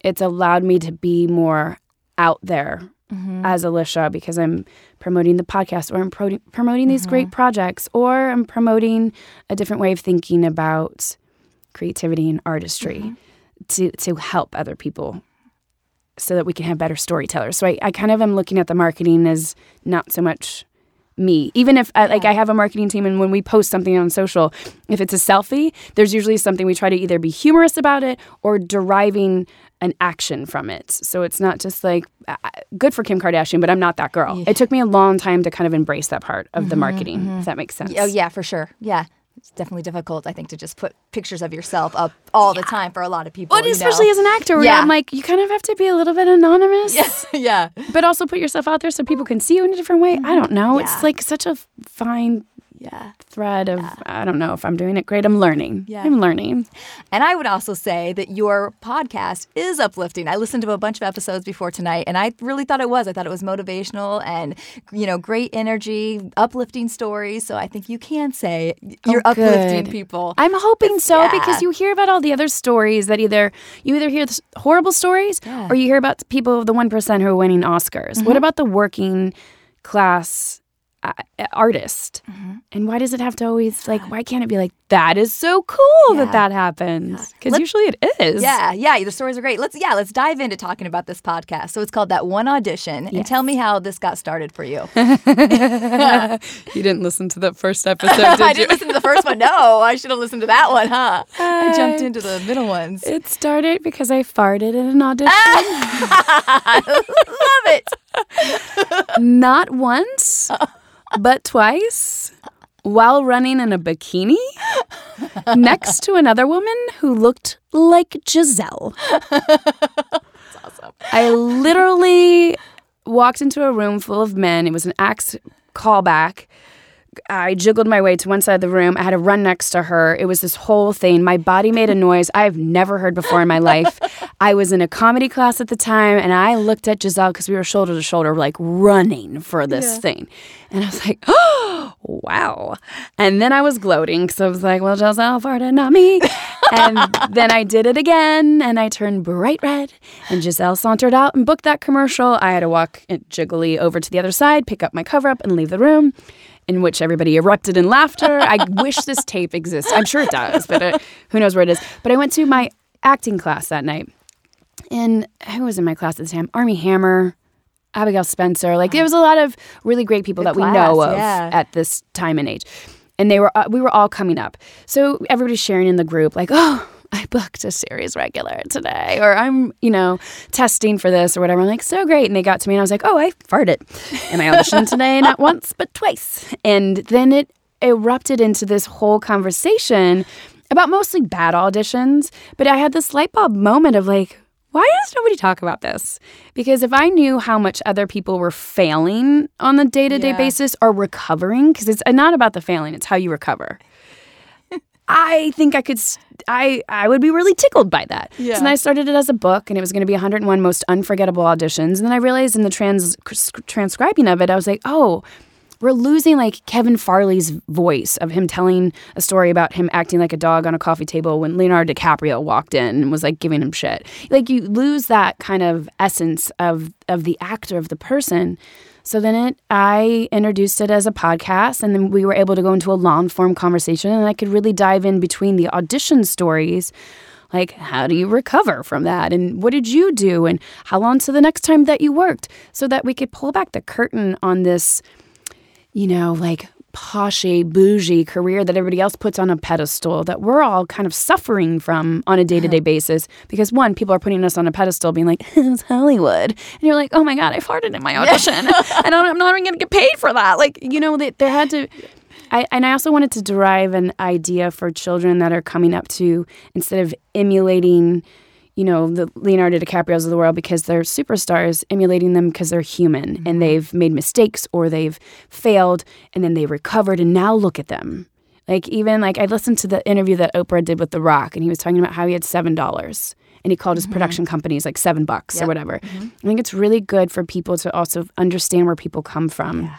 It's allowed me to be more out there Mm-hmm. as Alyshia because I'm promoting the podcast or I'm pro- promoting these great mm-hmm. projects or I'm promoting a different way of thinking about creativity and artistry mm-hmm. to to help other people so that we can have better storytellers. So I, I kind of am looking at the marketing as not so much me. Even if uh, like I have a marketing team and when we post something on social, if it's a selfie, there's usually something we try to either be humorous about it or deriving an action from it. So it's not just like uh, good for Kim Kardashian, but I'm not that girl. It took me a long time to kind of embrace that part of the marketing, if that makes sense. Oh, yeah, for sure. Yeah. It's definitely difficult, I think, to just put pictures of yourself up all the time for a lot of people. But especially know. as an actor, where Yeah. I'm like, you kind of have to be a little bit anonymous. yeah. but also put yourself out there so people can see you in a different way. I don't know. Yeah. It's like such a fine Yeah. thread of I don't know if I'm doing it great. I'm learning. Yeah. I'm learning. And I would also say that your podcast is uplifting. I listened to a bunch of episodes before tonight and I really thought it was. I thought it was motivational and, you know, great energy, uplifting stories. So I think you can say oh, you're Oh, uplifting people. I'm hoping so yeah. because you hear about all the other stories that either you either hear the horrible stories Yeah. or you hear about people of the one percent who are winning Oscars. What mm-hmm. about the working class artist. Mm-hmm. And why does it have to always like? Why can't it be like that? Is so cool yeah. that that happens because usually it is. Yeah, yeah. The stories are great. Let's yeah, let's dive into talking about this podcast. So it's called that one audition, yes. and tell me how this got started for you. you didn't listen to the first episode, did I didn't listen to the first one. No, I should have listened to that one, huh? Uh, I jumped into the middle ones. It started because I farted in an audition. Love it. Not once but twice while running in a bikini next to another woman who looked like Giselle. That's awesome. I literally walked into a room full of men. It was an axe callback. I jiggled my way to one side of the room. I had to run next to her. It was this whole thing. My body made a noise I've never heard before in my life. I was in a comedy class at the time, and I looked at Giselle because we were shoulder to shoulder, like running for this yeah. thing. And I was like, oh, wow. And then I was gloating because I was like, well, Giselle farted, not me. and then I did it again, and I turned bright red. And Giselle sauntered out and booked that commercial. I had to walk jiggly over to the other side, pick up my cover up, and leave the room in which everybody erupted in laughter. I wish this tape exists. I'm sure it does, but it, uh, who knows where it is. But I went to my acting class that night. And who was in my class at the time? Armie Hammer, Abigail Spencer. Like there was a lot of really great people Good that class, we know of yeah. at this time and age. And they were uh, we were all coming up. So everybody's sharing in the group like, "Oh, I booked a series regular today, or I'm, you know, testing for this or whatever. I'm like, so great. And they got to me and I was like, oh, I farted. And I auditioned today, not once, but twice. And then it erupted into this whole conversation about mostly bad auditions. But I had this light bulb moment of like, why does nobody talk about this? Because if I knew how much other people were failing on a day to day basis or recovering, because it's not about the failing, it's how you recover. I think I could, I I would be really tickled by that. Yeah. So then I started it as a book, and it was going to be 101 most unforgettable auditions. And then I realized in the trans transcribing of it, I was like, oh, we're losing like Kevin Farley's voice of him telling a story about him acting like a dog on a coffee table when Leonardo DiCaprio walked in and was like giving him shit. Like you lose that kind of essence of of the actor of the person. So then it, I introduced it as a podcast, and then we were able to go into a long form conversation, and I could really dive in between the audition stories. Like, how do you recover from that? And what did you do? And how long to the next time that you worked? So that we could pull back the curtain on this, you know, like poshy, bougie career that everybody else puts on a pedestal that we're all kind of suffering from on a day to day basis. Because one, people are putting us on a pedestal, being like, "It's Hollywood," and you're like, "Oh my god, I farted in my audition, and I'm not even going to get paid for that." Like, you know, they, there had to. I, and I also wanted to derive an idea for children that are coming up to instead of emulating you know, the Leonardo DiCaprios of the world because they're superstars, emulating them because they're human mm-hmm. and they've made mistakes or they've failed and then they recovered and now look at them. Like even like I listened to the interview that Oprah did with The Rock and he was talking about how he had seven dollars and he called his mm-hmm. production companies like seven bucks yep. or whatever. Mm-hmm. I think it's really good for people to also understand where people come from. Yeah.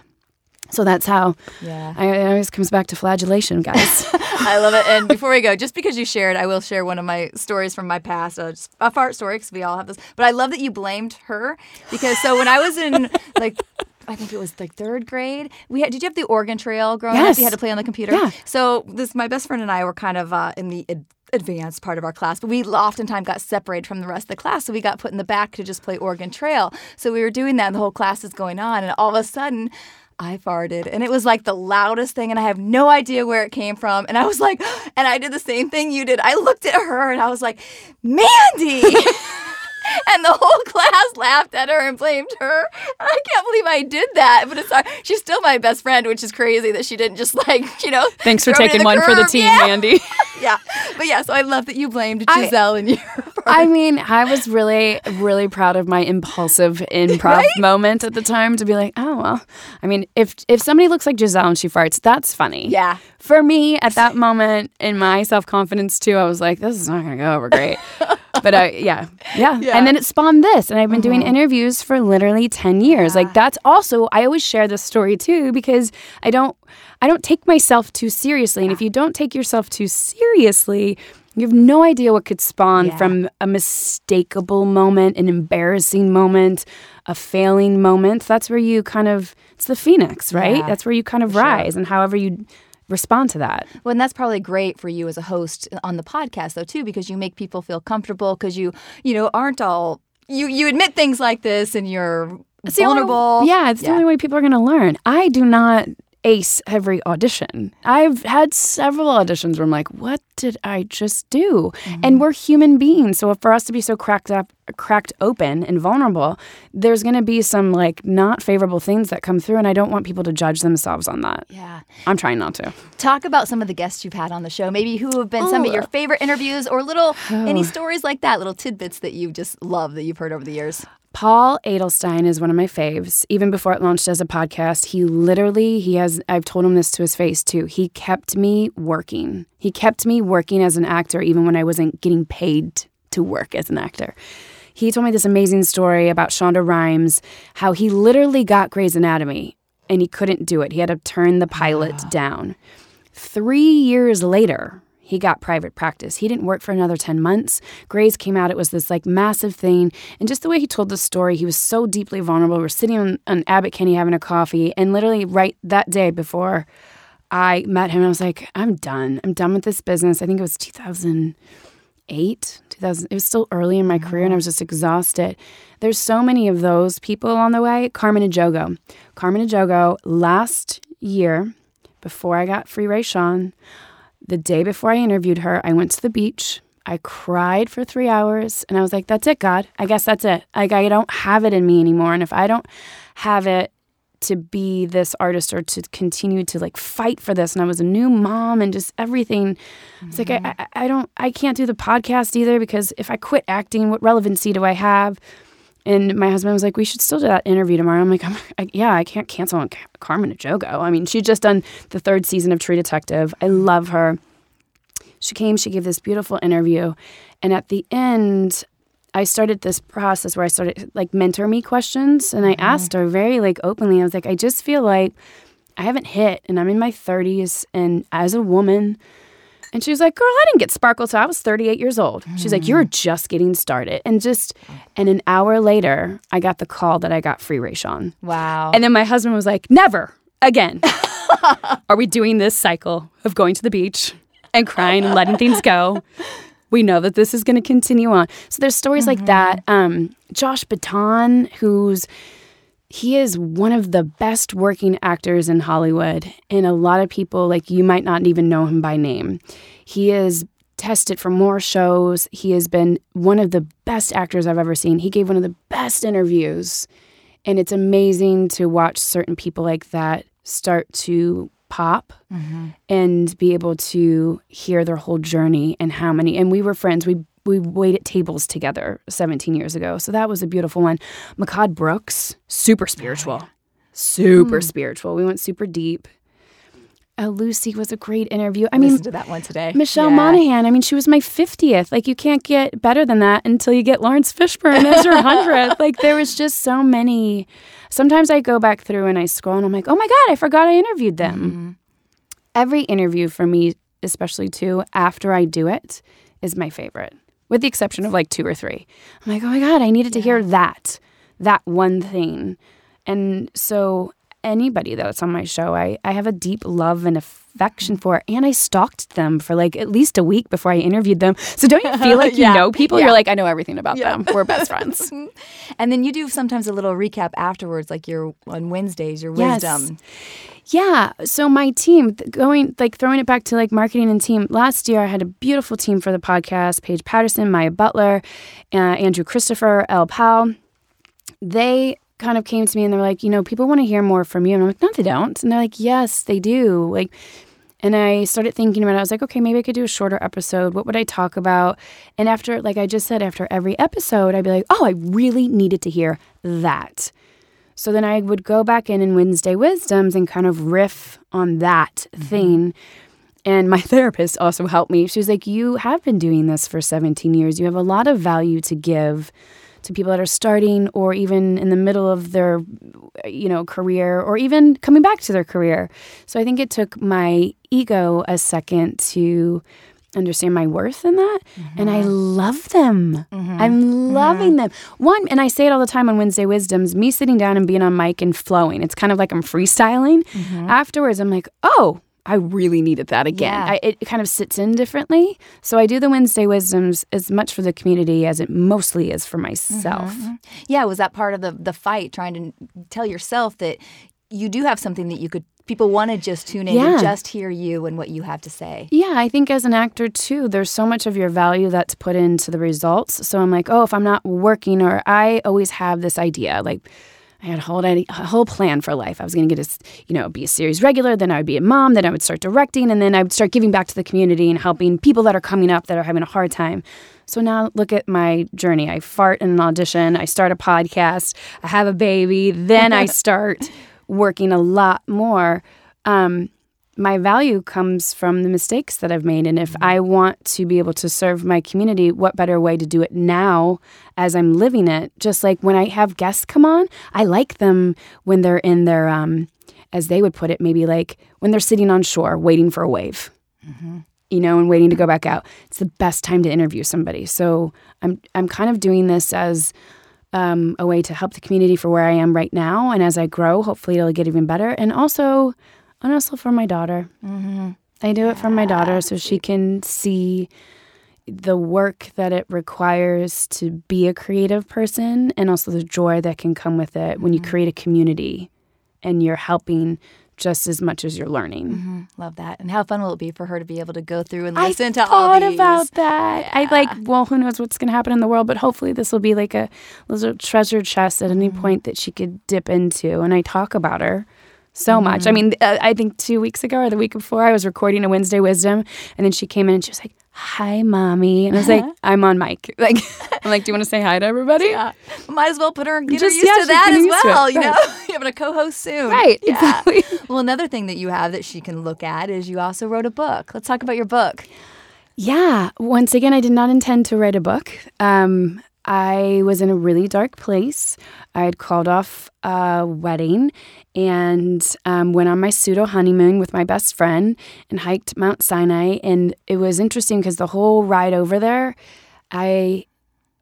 So that's how. Yeah. I, it always comes back to flagellation, guys. I love it. And before we go, just because you shared, I will share one of my stories from my past, uh, just a fart story, because we all have this. But I love that you blamed her because so when I was in like I think it was like third grade. We had, did you have the Oregon Trail growing yes. up? You had to play on the computer. Yeah. So this, my best friend and I were kind of uh, in the ad- advanced part of our class, but we oftentimes got separated from the rest of the class, so we got put in the back to just play Oregon Trail. So we were doing that, and the whole class is going on, and all of a sudden. I farted and it was like the loudest thing and I have no idea where it came from and I was like and I did the same thing you did. I looked at her and I was like, "Mandy!" and the whole class laughed at her and blamed her. I can't believe I did that. But it's uh, she's still my best friend, which is crazy that she didn't just like you know. Thanks for taking one for the team, yeah. Mandy. yeah, but yeah. So I love that you blamed Giselle I, and your. I mean, I was really, really proud of my impulsive improv right? moment at the time to be like, oh well. I mean, if if somebody looks like Giselle and she farts, that's funny. Yeah. For me, at that moment in my self confidence too, I was like, this is not going to go over great. but I, yeah, yeah, yeah, And then it spawned this, and I've been mm-hmm. doing interviews for literally ten years. Yeah. Like that's also I always share this story too because I don't I don't take myself too seriously, and if you don't take yourself too seriously, You have no idea what could spawn Yeah. from a mistakable moment, an embarrassing moment, a failing moment. That's where you kind of, it's the phoenix, right? Yeah, That's where you kind of sure. rise and however you respond to that. Well, and that's probably great for you as a host on the podcast, though, too, because you make people feel comfortable because you, you know, aren't all you. You admit things like this, and you're It's the only- vulnerable. yeah, it's the only way people are going to learn. I do not ace every audition. I've had several auditions where I'm like, what did I just do? Mm-hmm. And we're human beings. So for us to be so cracked up, cracked open and vulnerable, there's going to be some like not favorable things that come through. And I don't want people to judge themselves on that. Yeah. I'm trying not to. Talk about some of the guests you've had on the show. Maybe who have been some of your favorite interviews, or little any stories like that, little tidbits that you just love that you've heard over the years. Paul Adelstein is one of my faves. Even before it launched as a podcast, he literally, he has, I've told him this to his face too. He kept me working. He kept me working as an actor, even when I wasn't getting paid to work as an actor. He told me this amazing story about Shonda Rhimes, how he literally got Grey's Anatomy and he couldn't do it. He had to turn the pilot down. Three years later, he got private practice. He didn't work for another 10 months. Grey's came out. It was this like massive thing. And just the way he told the story, he was so deeply vulnerable. We're sitting on, on Abbot Kinney having a coffee. And literally, right that day before I met him, I was like, I'm done. I'm done with this business. I think it was 2008, 2000. It was still early in my oh, career and I was just exhausted. There's so many of those people on the way. Carmen Ejogo. Carmen Ejogo, last year, before I got Free Rayshawn, the day before I interviewed her, I went to the beach. I cried for three hours and I was like, that's it, God. I guess that's it. Like, I don't have it in me anymore. And if I don't have it to be this artist or to continue to like fight for this, and I was a new mom and just everything, it's like, I, mm-hmm. I, I don't, I can't do the podcast either because if I quit acting, what relevancy do I have? And my husband was like, "We should still do that interview tomorrow." I'm like, I'm, I, "Yeah, I can't cancel on Ca- Carmen Ejogo. I mean, she'd just done the third season of True Detective. I love her. She came, she gave this beautiful interview, and at the end, I started this process where I started like mentor me questions, and I mm-hmm. asked her very like openly. I was like, "I just feel like I haven't hit, and I'm in my 30s, and as a woman." And she was like, Girl, I didn't get sparkle till I was 38 years old. She's like, You're just getting started. And just, and an hour later, I got the call that I got free Rayshawn. Wow. And then my husband was like, Never again. Are we doing this cycle of going to the beach and crying and letting things go? We know that this is going to continue on. So there's stories like that. Um, Josh Baton, who's he is one of the best working actors in Hollywood, and a lot of people like you might not even know him by name. He is tested for more shows. He has been one of the best actors I've ever seen. He gave one of the best interviews, and it's amazing to watch certain people like that start to pop mm-hmm. and be able to hear their whole journey and how many. And we were friends. We we waited tables together 17 years ago. So that was a beautiful one. Mehcad Brooks, super spiritual. Super spiritual. We went super deep. Uh, Lucy was a great interview. I mean, Listen to that one today. Michelle Yeah. Monaghan, I mean, she was my 50th. Like, you can't get better than that until you get Laurence Fishburne as your 100th. like, there was just so many. Sometimes I go back through and I scroll and I'm like, oh my God, I forgot I interviewed them. Every interview for me, especially too, after I do it, is my favorite, with the exception of like two or three. I'm like, oh my God, I needed to hear that, that one thing. And so anybody that's on my show, I, I have a deep love and affection for, and I stalked them for like at least a week before I interviewed them. So don't you feel like you Yeah. know people? Yeah. You're like, I know everything about them. We're best friends. And then you do sometimes a little recap afterwards, like your on Wednesdays, your Yes. Yeah. So my team, going like throwing it back to like marketing and team. Last year, I had a beautiful team for the podcast: Paige Patterson, Maya Butler, uh, Andrew Christopher, El Powell. They kind of came to me and they're like, you know, people want to hear more from you, and I'm like, no, they don't. And they're like, yes, they do. Like. And I started thinking about it. I was like, okay, maybe I could do a shorter episode. What would I talk about? And after, like I just said, after every episode, I'd be like, oh, I really needed to hear that. So then I would go back in in Wednesday Wisdoms and kind of riff on that mm-hmm. thing. And my therapist also helped me. She was like, You have been doing this for 17 years. You have a lot of value to give to people that are starting or even in the middle of their you know career or even coming back to their career. So I think it took my ego a second to understand my worth in that. Mm-hmm. And I love them. Mm-hmm. I'm loving mm-hmm. them. One, and I say it all the time on Wednesday Wisdoms, me sitting down and being on mic and flowing. It's kind of like I'm freestyling. Mm-hmm. Afterwards, I'm like, oh, I really needed that again. Yeah. I, it kind of sits in differently. So I do the Wednesday Wisdoms as much for the community as it mostly is for myself. Mm-hmm. Yeah, was that part of the the fight trying to tell yourself that you do have something that you could people want to just tune in yeah. and just hear you and what you have to say. Yeah, I think as an actor too, there's so much of your value that's put into the results. So I'm like, oh, if I'm not working, or I always have this idea, like I had a whole, a whole plan for life. I was going to get a, you know, be a series regular, then I would be a mom, then I would start directing, and then I would start giving back to the community and helping people that are coming up that are having a hard time. So now look at my journey. I fart in an audition, I start a podcast, I have a baby, then I start working a lot more, um, my value comes from the mistakes that I've made. And if I want to be able to serve my community, what better way to do it now as I'm living it? Just like when I have guests come on, I like them when they're in their, um, as they would put it, maybe like when they're sitting on shore waiting for a wave. Mm-hmm. You know, and waiting to go back out. It's the best time to interview somebody. So I'm I'm kind of doing this as um, a way to help the community for where I am right now. And as I grow, hopefully it'll get even better. And also, and also for my daughter. Mm-hmm. I do it for my daughter so she can see the work that it requires to be a creative person and also the joy that can come with it when you mm-hmm. create a community and you're helping just as much as you're learning. Mm-hmm. Love that. And how fun will it be for her to be able to go through and listen I to all these? Thought about that. Yeah. I like, well, who knows what's going to happen in the world, but hopefully this will be like a little treasure chest at any mm-hmm. point that she could dip into. And I talk about her so mm-hmm. much. I mean, uh, I think two weeks ago or the week before, I was recording a Wednesday Wisdom, and then she came in and she was like, "Hi, mommy," and I was like, "I'm on mic." Like, I'm like, "Do you want to say hi to everybody?" Yeah, might as well put her and get Just, her used yeah, to that as well. You know, you're having a co-host soon, right? Yeah. Exactly. well, another thing that you have that she can look at is you also wrote a book. Let's talk about your book. Yeah. Once again, I did not intend to write a book. Um, I was in a really dark place. I had called off a wedding and um, went on my pseudo honeymoon with my best friend and hiked Mount Sinai. And it was interesting because the whole ride over there, I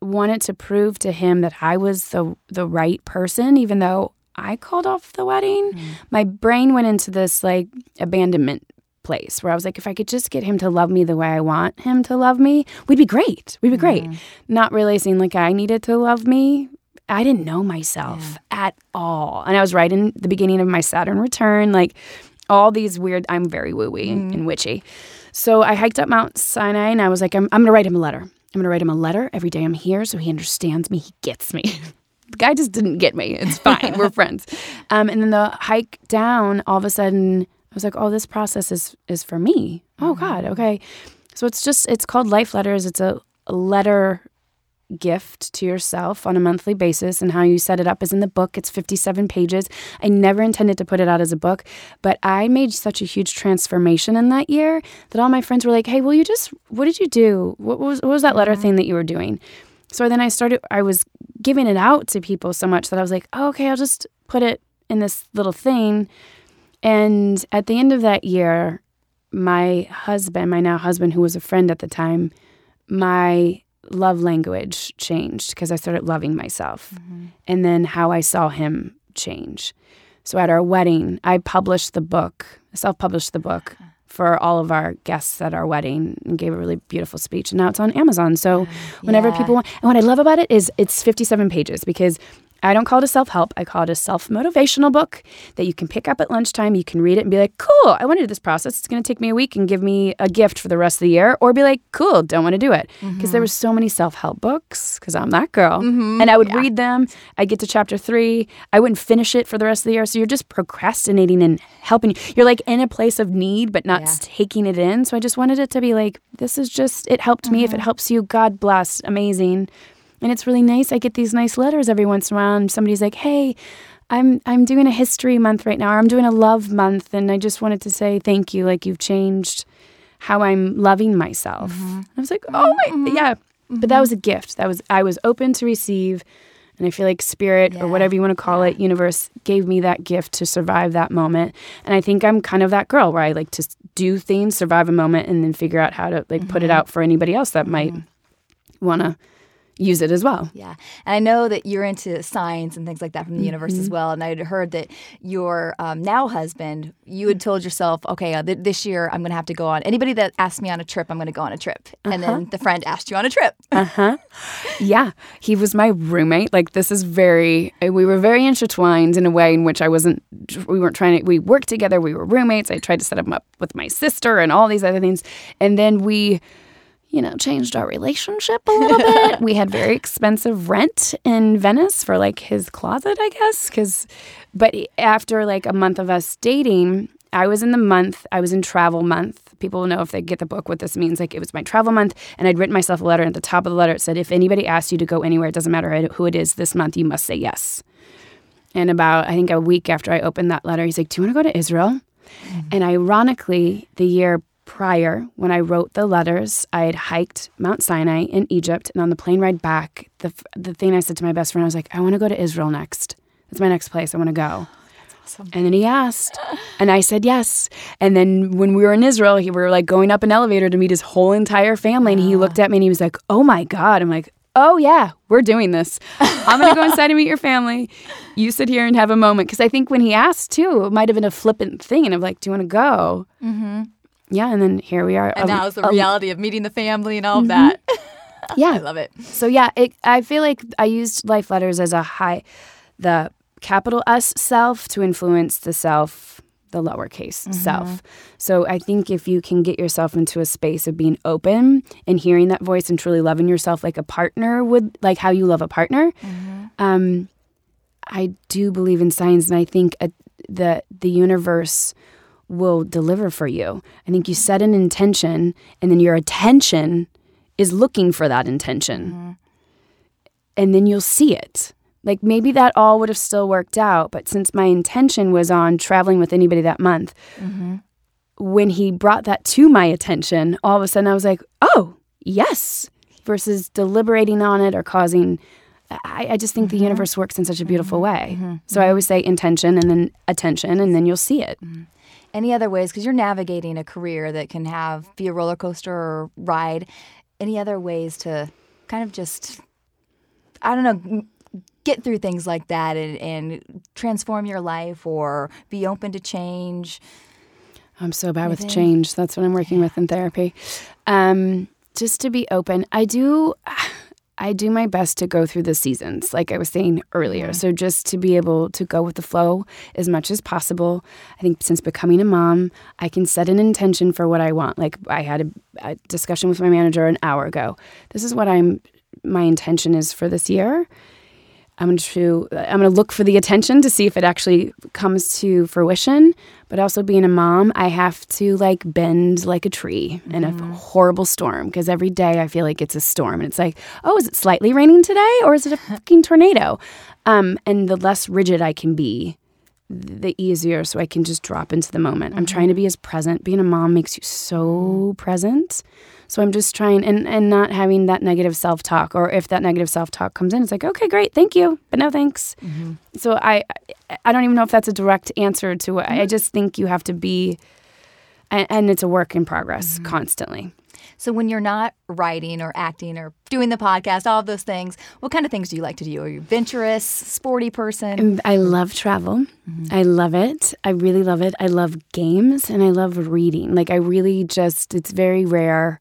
wanted to prove to him that I was the the right person, even though I called off the wedding. Mm. My brain went into this like abandonment place where I was like, if I could just get him to love me the way I want him to love me, we'd be great. We'd be great. Mm. Not realizing like I needed to love me. I didn't know myself yeah. at all. And I was right in the beginning of my Saturn return, like all these weird, I'm very woo woo mm. and witchy. So I hiked up Mount Sinai and I was like, I'm, I'm going to write him a letter. I'm going to write him a letter every day I'm here so he understands me. He gets me. the guy just didn't get me. It's fine. We're friends. Um, and then the hike down, all of a sudden, I was like, oh, this process is is for me. Oh mm-hmm. God, okay. So it's just it's called Life Letters. It's a, a letter gift to yourself on a monthly basis and how you set it up is in the book. It's 57 pages. I never intended to put it out as a book but i made such a huge transformation in that year that all my friends were like hey will you just what did you do? What was, what was that letter mm-hmm. thing that you were doing? So then i started i was giving it out to people so much that i was like oh, okay i'll just put it in this little thing. And at the end of that year, my husband, my now husband, who was a friend at the time, my love language changed because I started loving myself. Mm-hmm. And then how I saw him change. So at our wedding, I published the book, self published the book for all of our guests at our wedding and gave a really beautiful speech. And now it's on Amazon. So whenever yeah. people want, and what I love about it is it's 57 pages because I don't call it a self help. I call it a self motivational book that you can pick up at lunchtime. You can read it and be like, cool, I want to do this process. It's going to take me a week and give me a gift for the rest of the year. Or be like, cool, don't want to do it. Because mm-hmm. there were so many self help books, because I'm that girl. Mm-hmm. And I would yeah. read them. I'd get to chapter three. I wouldn't finish it for the rest of the year. So you're just procrastinating and helping. You're like in a place of need, but not yeah. taking it in. So I just wanted it to be like, this is just, it helped mm-hmm. me. If it mm-hmm. helps you, God bless. Amazing. And it's really nice. I get these nice letters every once in a while, and somebody's like, "Hey, I'm I'm doing a history month right now, or I'm doing a love month, and I just wanted to say thank you. Like you've changed how I'm loving myself." Mm-hmm. I was like, "Oh my, mm-hmm. yeah." Mm-hmm. But that was a gift. That was I was open to receive, And I feel like spirit Yeah. or whatever you want to call it, universe gave me that gift to survive that moment. And I think I'm kind of that girl where I like to do things, survive a moment, and then figure out how to like put it Mm-hmm. out for anybody else that might want to use it as well. Yeah. And I know that you're into signs and things like that from the universe Mm-hmm. as well. And I'd heard that your um, now husband, you had told yourself, okay, uh, th- this year I'm going to have to go on. Anybody that asks me on a trip, I'm going to go on a trip. And Uh-huh. then the friend asked you on a trip. uh huh. Yeah, he was my roommate. Like this is very uh, we were very intertwined in a way in which I wasn't we weren't trying to we worked together, we were roommates. I tried to set him up with my sister and all these other things. And then we you know, changed our relationship a little bit. we had very expensive rent in Venice for like his closet, I guess, cuz but after like a month of us dating, I was in the month, I was in travel month. People will know if they get the book what this means. Like it was my travel month, and I'd written myself a letter. And at the top of the letter, it said, If anybody asks you to go anywhere, it doesn't matter who it is this month, you must say yes. And about, I think a week after I opened that letter, he's like, Do you want to go to Israel? Mm. And ironically, the year prior, when I wrote the letters, I had hiked Mount Sinai in Egypt. And on the plane ride back, the, the thing I said to my best friend, I was like, I want to go to Israel next. That's my next place. I want to go. And then he asked, and I said yes. And then when we were in Israel, he we were like going up an elevator to meet his whole entire family, and he looked at me and he was like, "Oh my god!" I'm like, "Oh yeah, we're doing this. I'm gonna go inside and meet your family. You sit here and have a moment." Because I think when he asked too, it might have been a flippant thing, and I'm like, "Do you want to go?" Mm-hmm. Yeah, and then here we are. And a- now it's the a- reality of meeting the family and all of that. yeah, I love it. So yeah, it, I feel like I used life letters as a high, the capital S self to influence the self, the lowercase self. So I think if you can get yourself into a space of being open and hearing that voice and truly loving yourself like a partner would, like how you love a partner, um, I do believe in science, and I think uh the the universe will deliver for you. I think you set an intention, and then your attention is looking for that intention mm-hmm. and then you'll see it. Like maybe that all would have still worked out, but since my intention was on traveling with anybody that month, mm-hmm. when he brought that to my attention, all of a sudden I was like, oh, yes, versus deliberating on it or causing. I, I just think the mm-hmm. universe works in such a beautiful way. So I always say intention and then attention, and then you'll see it. Any other ways? Because you're navigating a career that can have be a roller coaster or ride. Any other ways to kind of just, I don't know, get through things like that and, and transform your life or be open to change? I'm so bad with change. That's what I'm working with in therapy. Um, just to be open, I do. I do my best to go through the seasons, like I was saying earlier. So just to be able to go with the flow as much as possible. I think since becoming a mom, I can set an intention for what I want. Like I had a, a discussion with my manager an hour ago. This is what I'm. My intention is for this year. I'm going to I'm going to look for the attention to see if it actually comes to fruition. But also being a mom, I have to like bend like a tree in a horrible storm because every day I feel like it's a storm and it's like, oh, is it slightly raining today or is it a fucking tornado? Um, and the less rigid I can be, the easier so I can just drop into the moment. I'm trying to be as present. Being a mom makes you so present. So I'm just trying and, and not having that negative self talk. Or if that negative self talk comes in, it's like, okay, great, thank you, but no thanks. Mm-hmm. So I I don't even know if that's a direct answer to what I mm-hmm. just think you have to be, and, and it's a work in progress mm-hmm. constantly. So when you're not writing or acting or doing the podcast, all of those things, what kind of things do you like to do? Are you adventurous, sporty person? Um, I love travel. Mm-hmm. I love it. I really love it. I love games and I love reading. Like I really just it's very rare.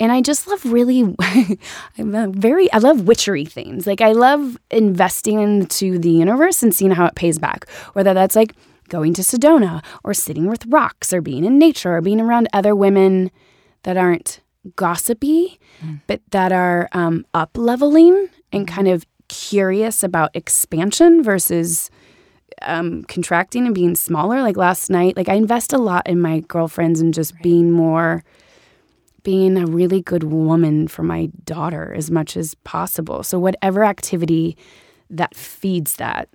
And I just love really I'm very I love witchery things. Like I love investing into the universe and seeing how it pays back. Whether that's like going to Sedona or sitting with rocks or being in nature or being around other women that aren't gossipy, but that are um, up leveling and kind of curious about expansion versus um, contracting and being smaller. Like last night, like I invest a lot in my girlfriends and just being more, being a really good woman for my daughter as much as possible. So whatever activity that feeds that.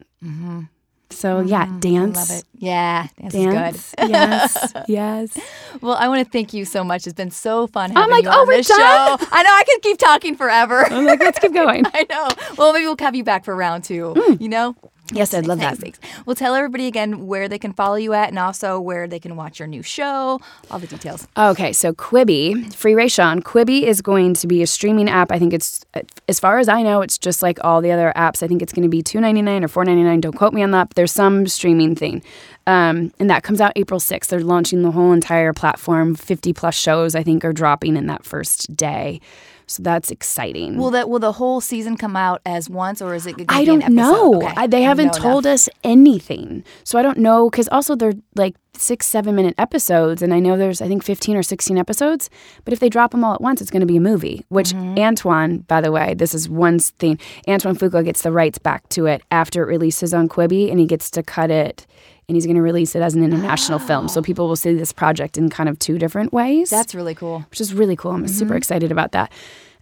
So yeah, mm-hmm. dance. Love it. Yeah, dance, Dance. is good. yes. Yes. Well, I want to thank you so much. It's been so fun I'm like, you oh, we're this done? show. I know I can keep talking forever. I'm like, let's keep going. I know. Well, maybe we'll have you back for round two. Mm. You know? Yes, I'd love that. thanks. Well, tell everybody again where they can follow you at and also where they can watch your new show, all the details. Okay, so Quibi, Free Rayshawn, Quibi is going to be a streaming app. I think it's, as far as I know, it's just like all the other apps. I think it's going to be two ninety nine or four ninety nine. Don't quote me on that. But there's some streaming thing, um, and that comes out April sixth. They're launching the whole entire platform. Fifty plus shows, I think, are dropping in that first day. So that's exciting. Will that will the whole season come out as once or is it gonna I be an don't know. Okay. I, they haven't told enough. us anything. So I don't know because also they're like six, seven minute episodes, and I know there's I think fifteen or sixteen episodes. But if they drop them all at once, it's going to be a movie. Which Mm-hmm. Antoine, by the way, this is one thing. Antoine Fuqua gets the rights back to it after it releases on Quibi, and he gets to cut it. And he's going to release it as an international film, so people will see this project in kind of two different ways That's really cool. which is really cool. I'm Mm-hmm. super excited about that.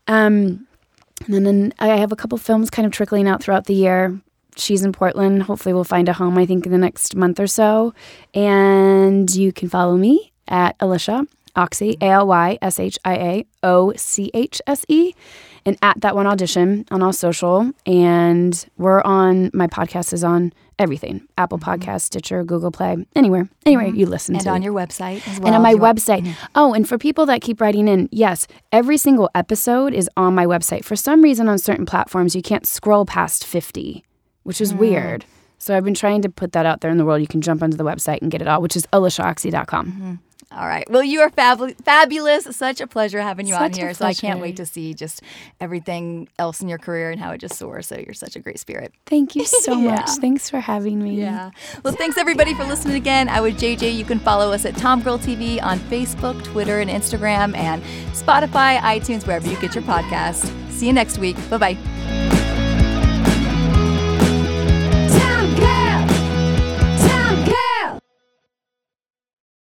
Um, and then, then I have a couple films kind of trickling out throughout the year. She's in Portland. Hopefully, we'll find a home, I think, in the next month or so. And you can follow me at Alyshia Ochse, A L Y S H I A O C H S E, and at that one audition on all social. And we're on, my podcast is on everything Apple mm-hmm. Podcast, Stitcher, Google Play, anywhere, anywhere mm-hmm. you listen And to And on your website as well. and on my website. Oh, and for people that keep writing in, yes, every single episode is on my website. For some reason, on certain platforms, you can't scroll past 50, which is mm. weird. So I've been trying to put that out there in the world. You can jump onto the website and get it all, which is alyshiaochse.com. Mm-hmm. All right. Well, you are fab- fabulous. Such a pleasure having you on Such a here. So I can't wait to see just everything else in your career and how it just soars. So you're such a great spirit. Thank you so Yeah. much. Thanks for having me. Yeah. Well, thanks everybody for listening again. I was JJ. You can follow us at Tom Girl TV on Facebook, Twitter, and Instagram, and Spotify, iTunes, wherever you get your podcast. See you next week. Bye bye.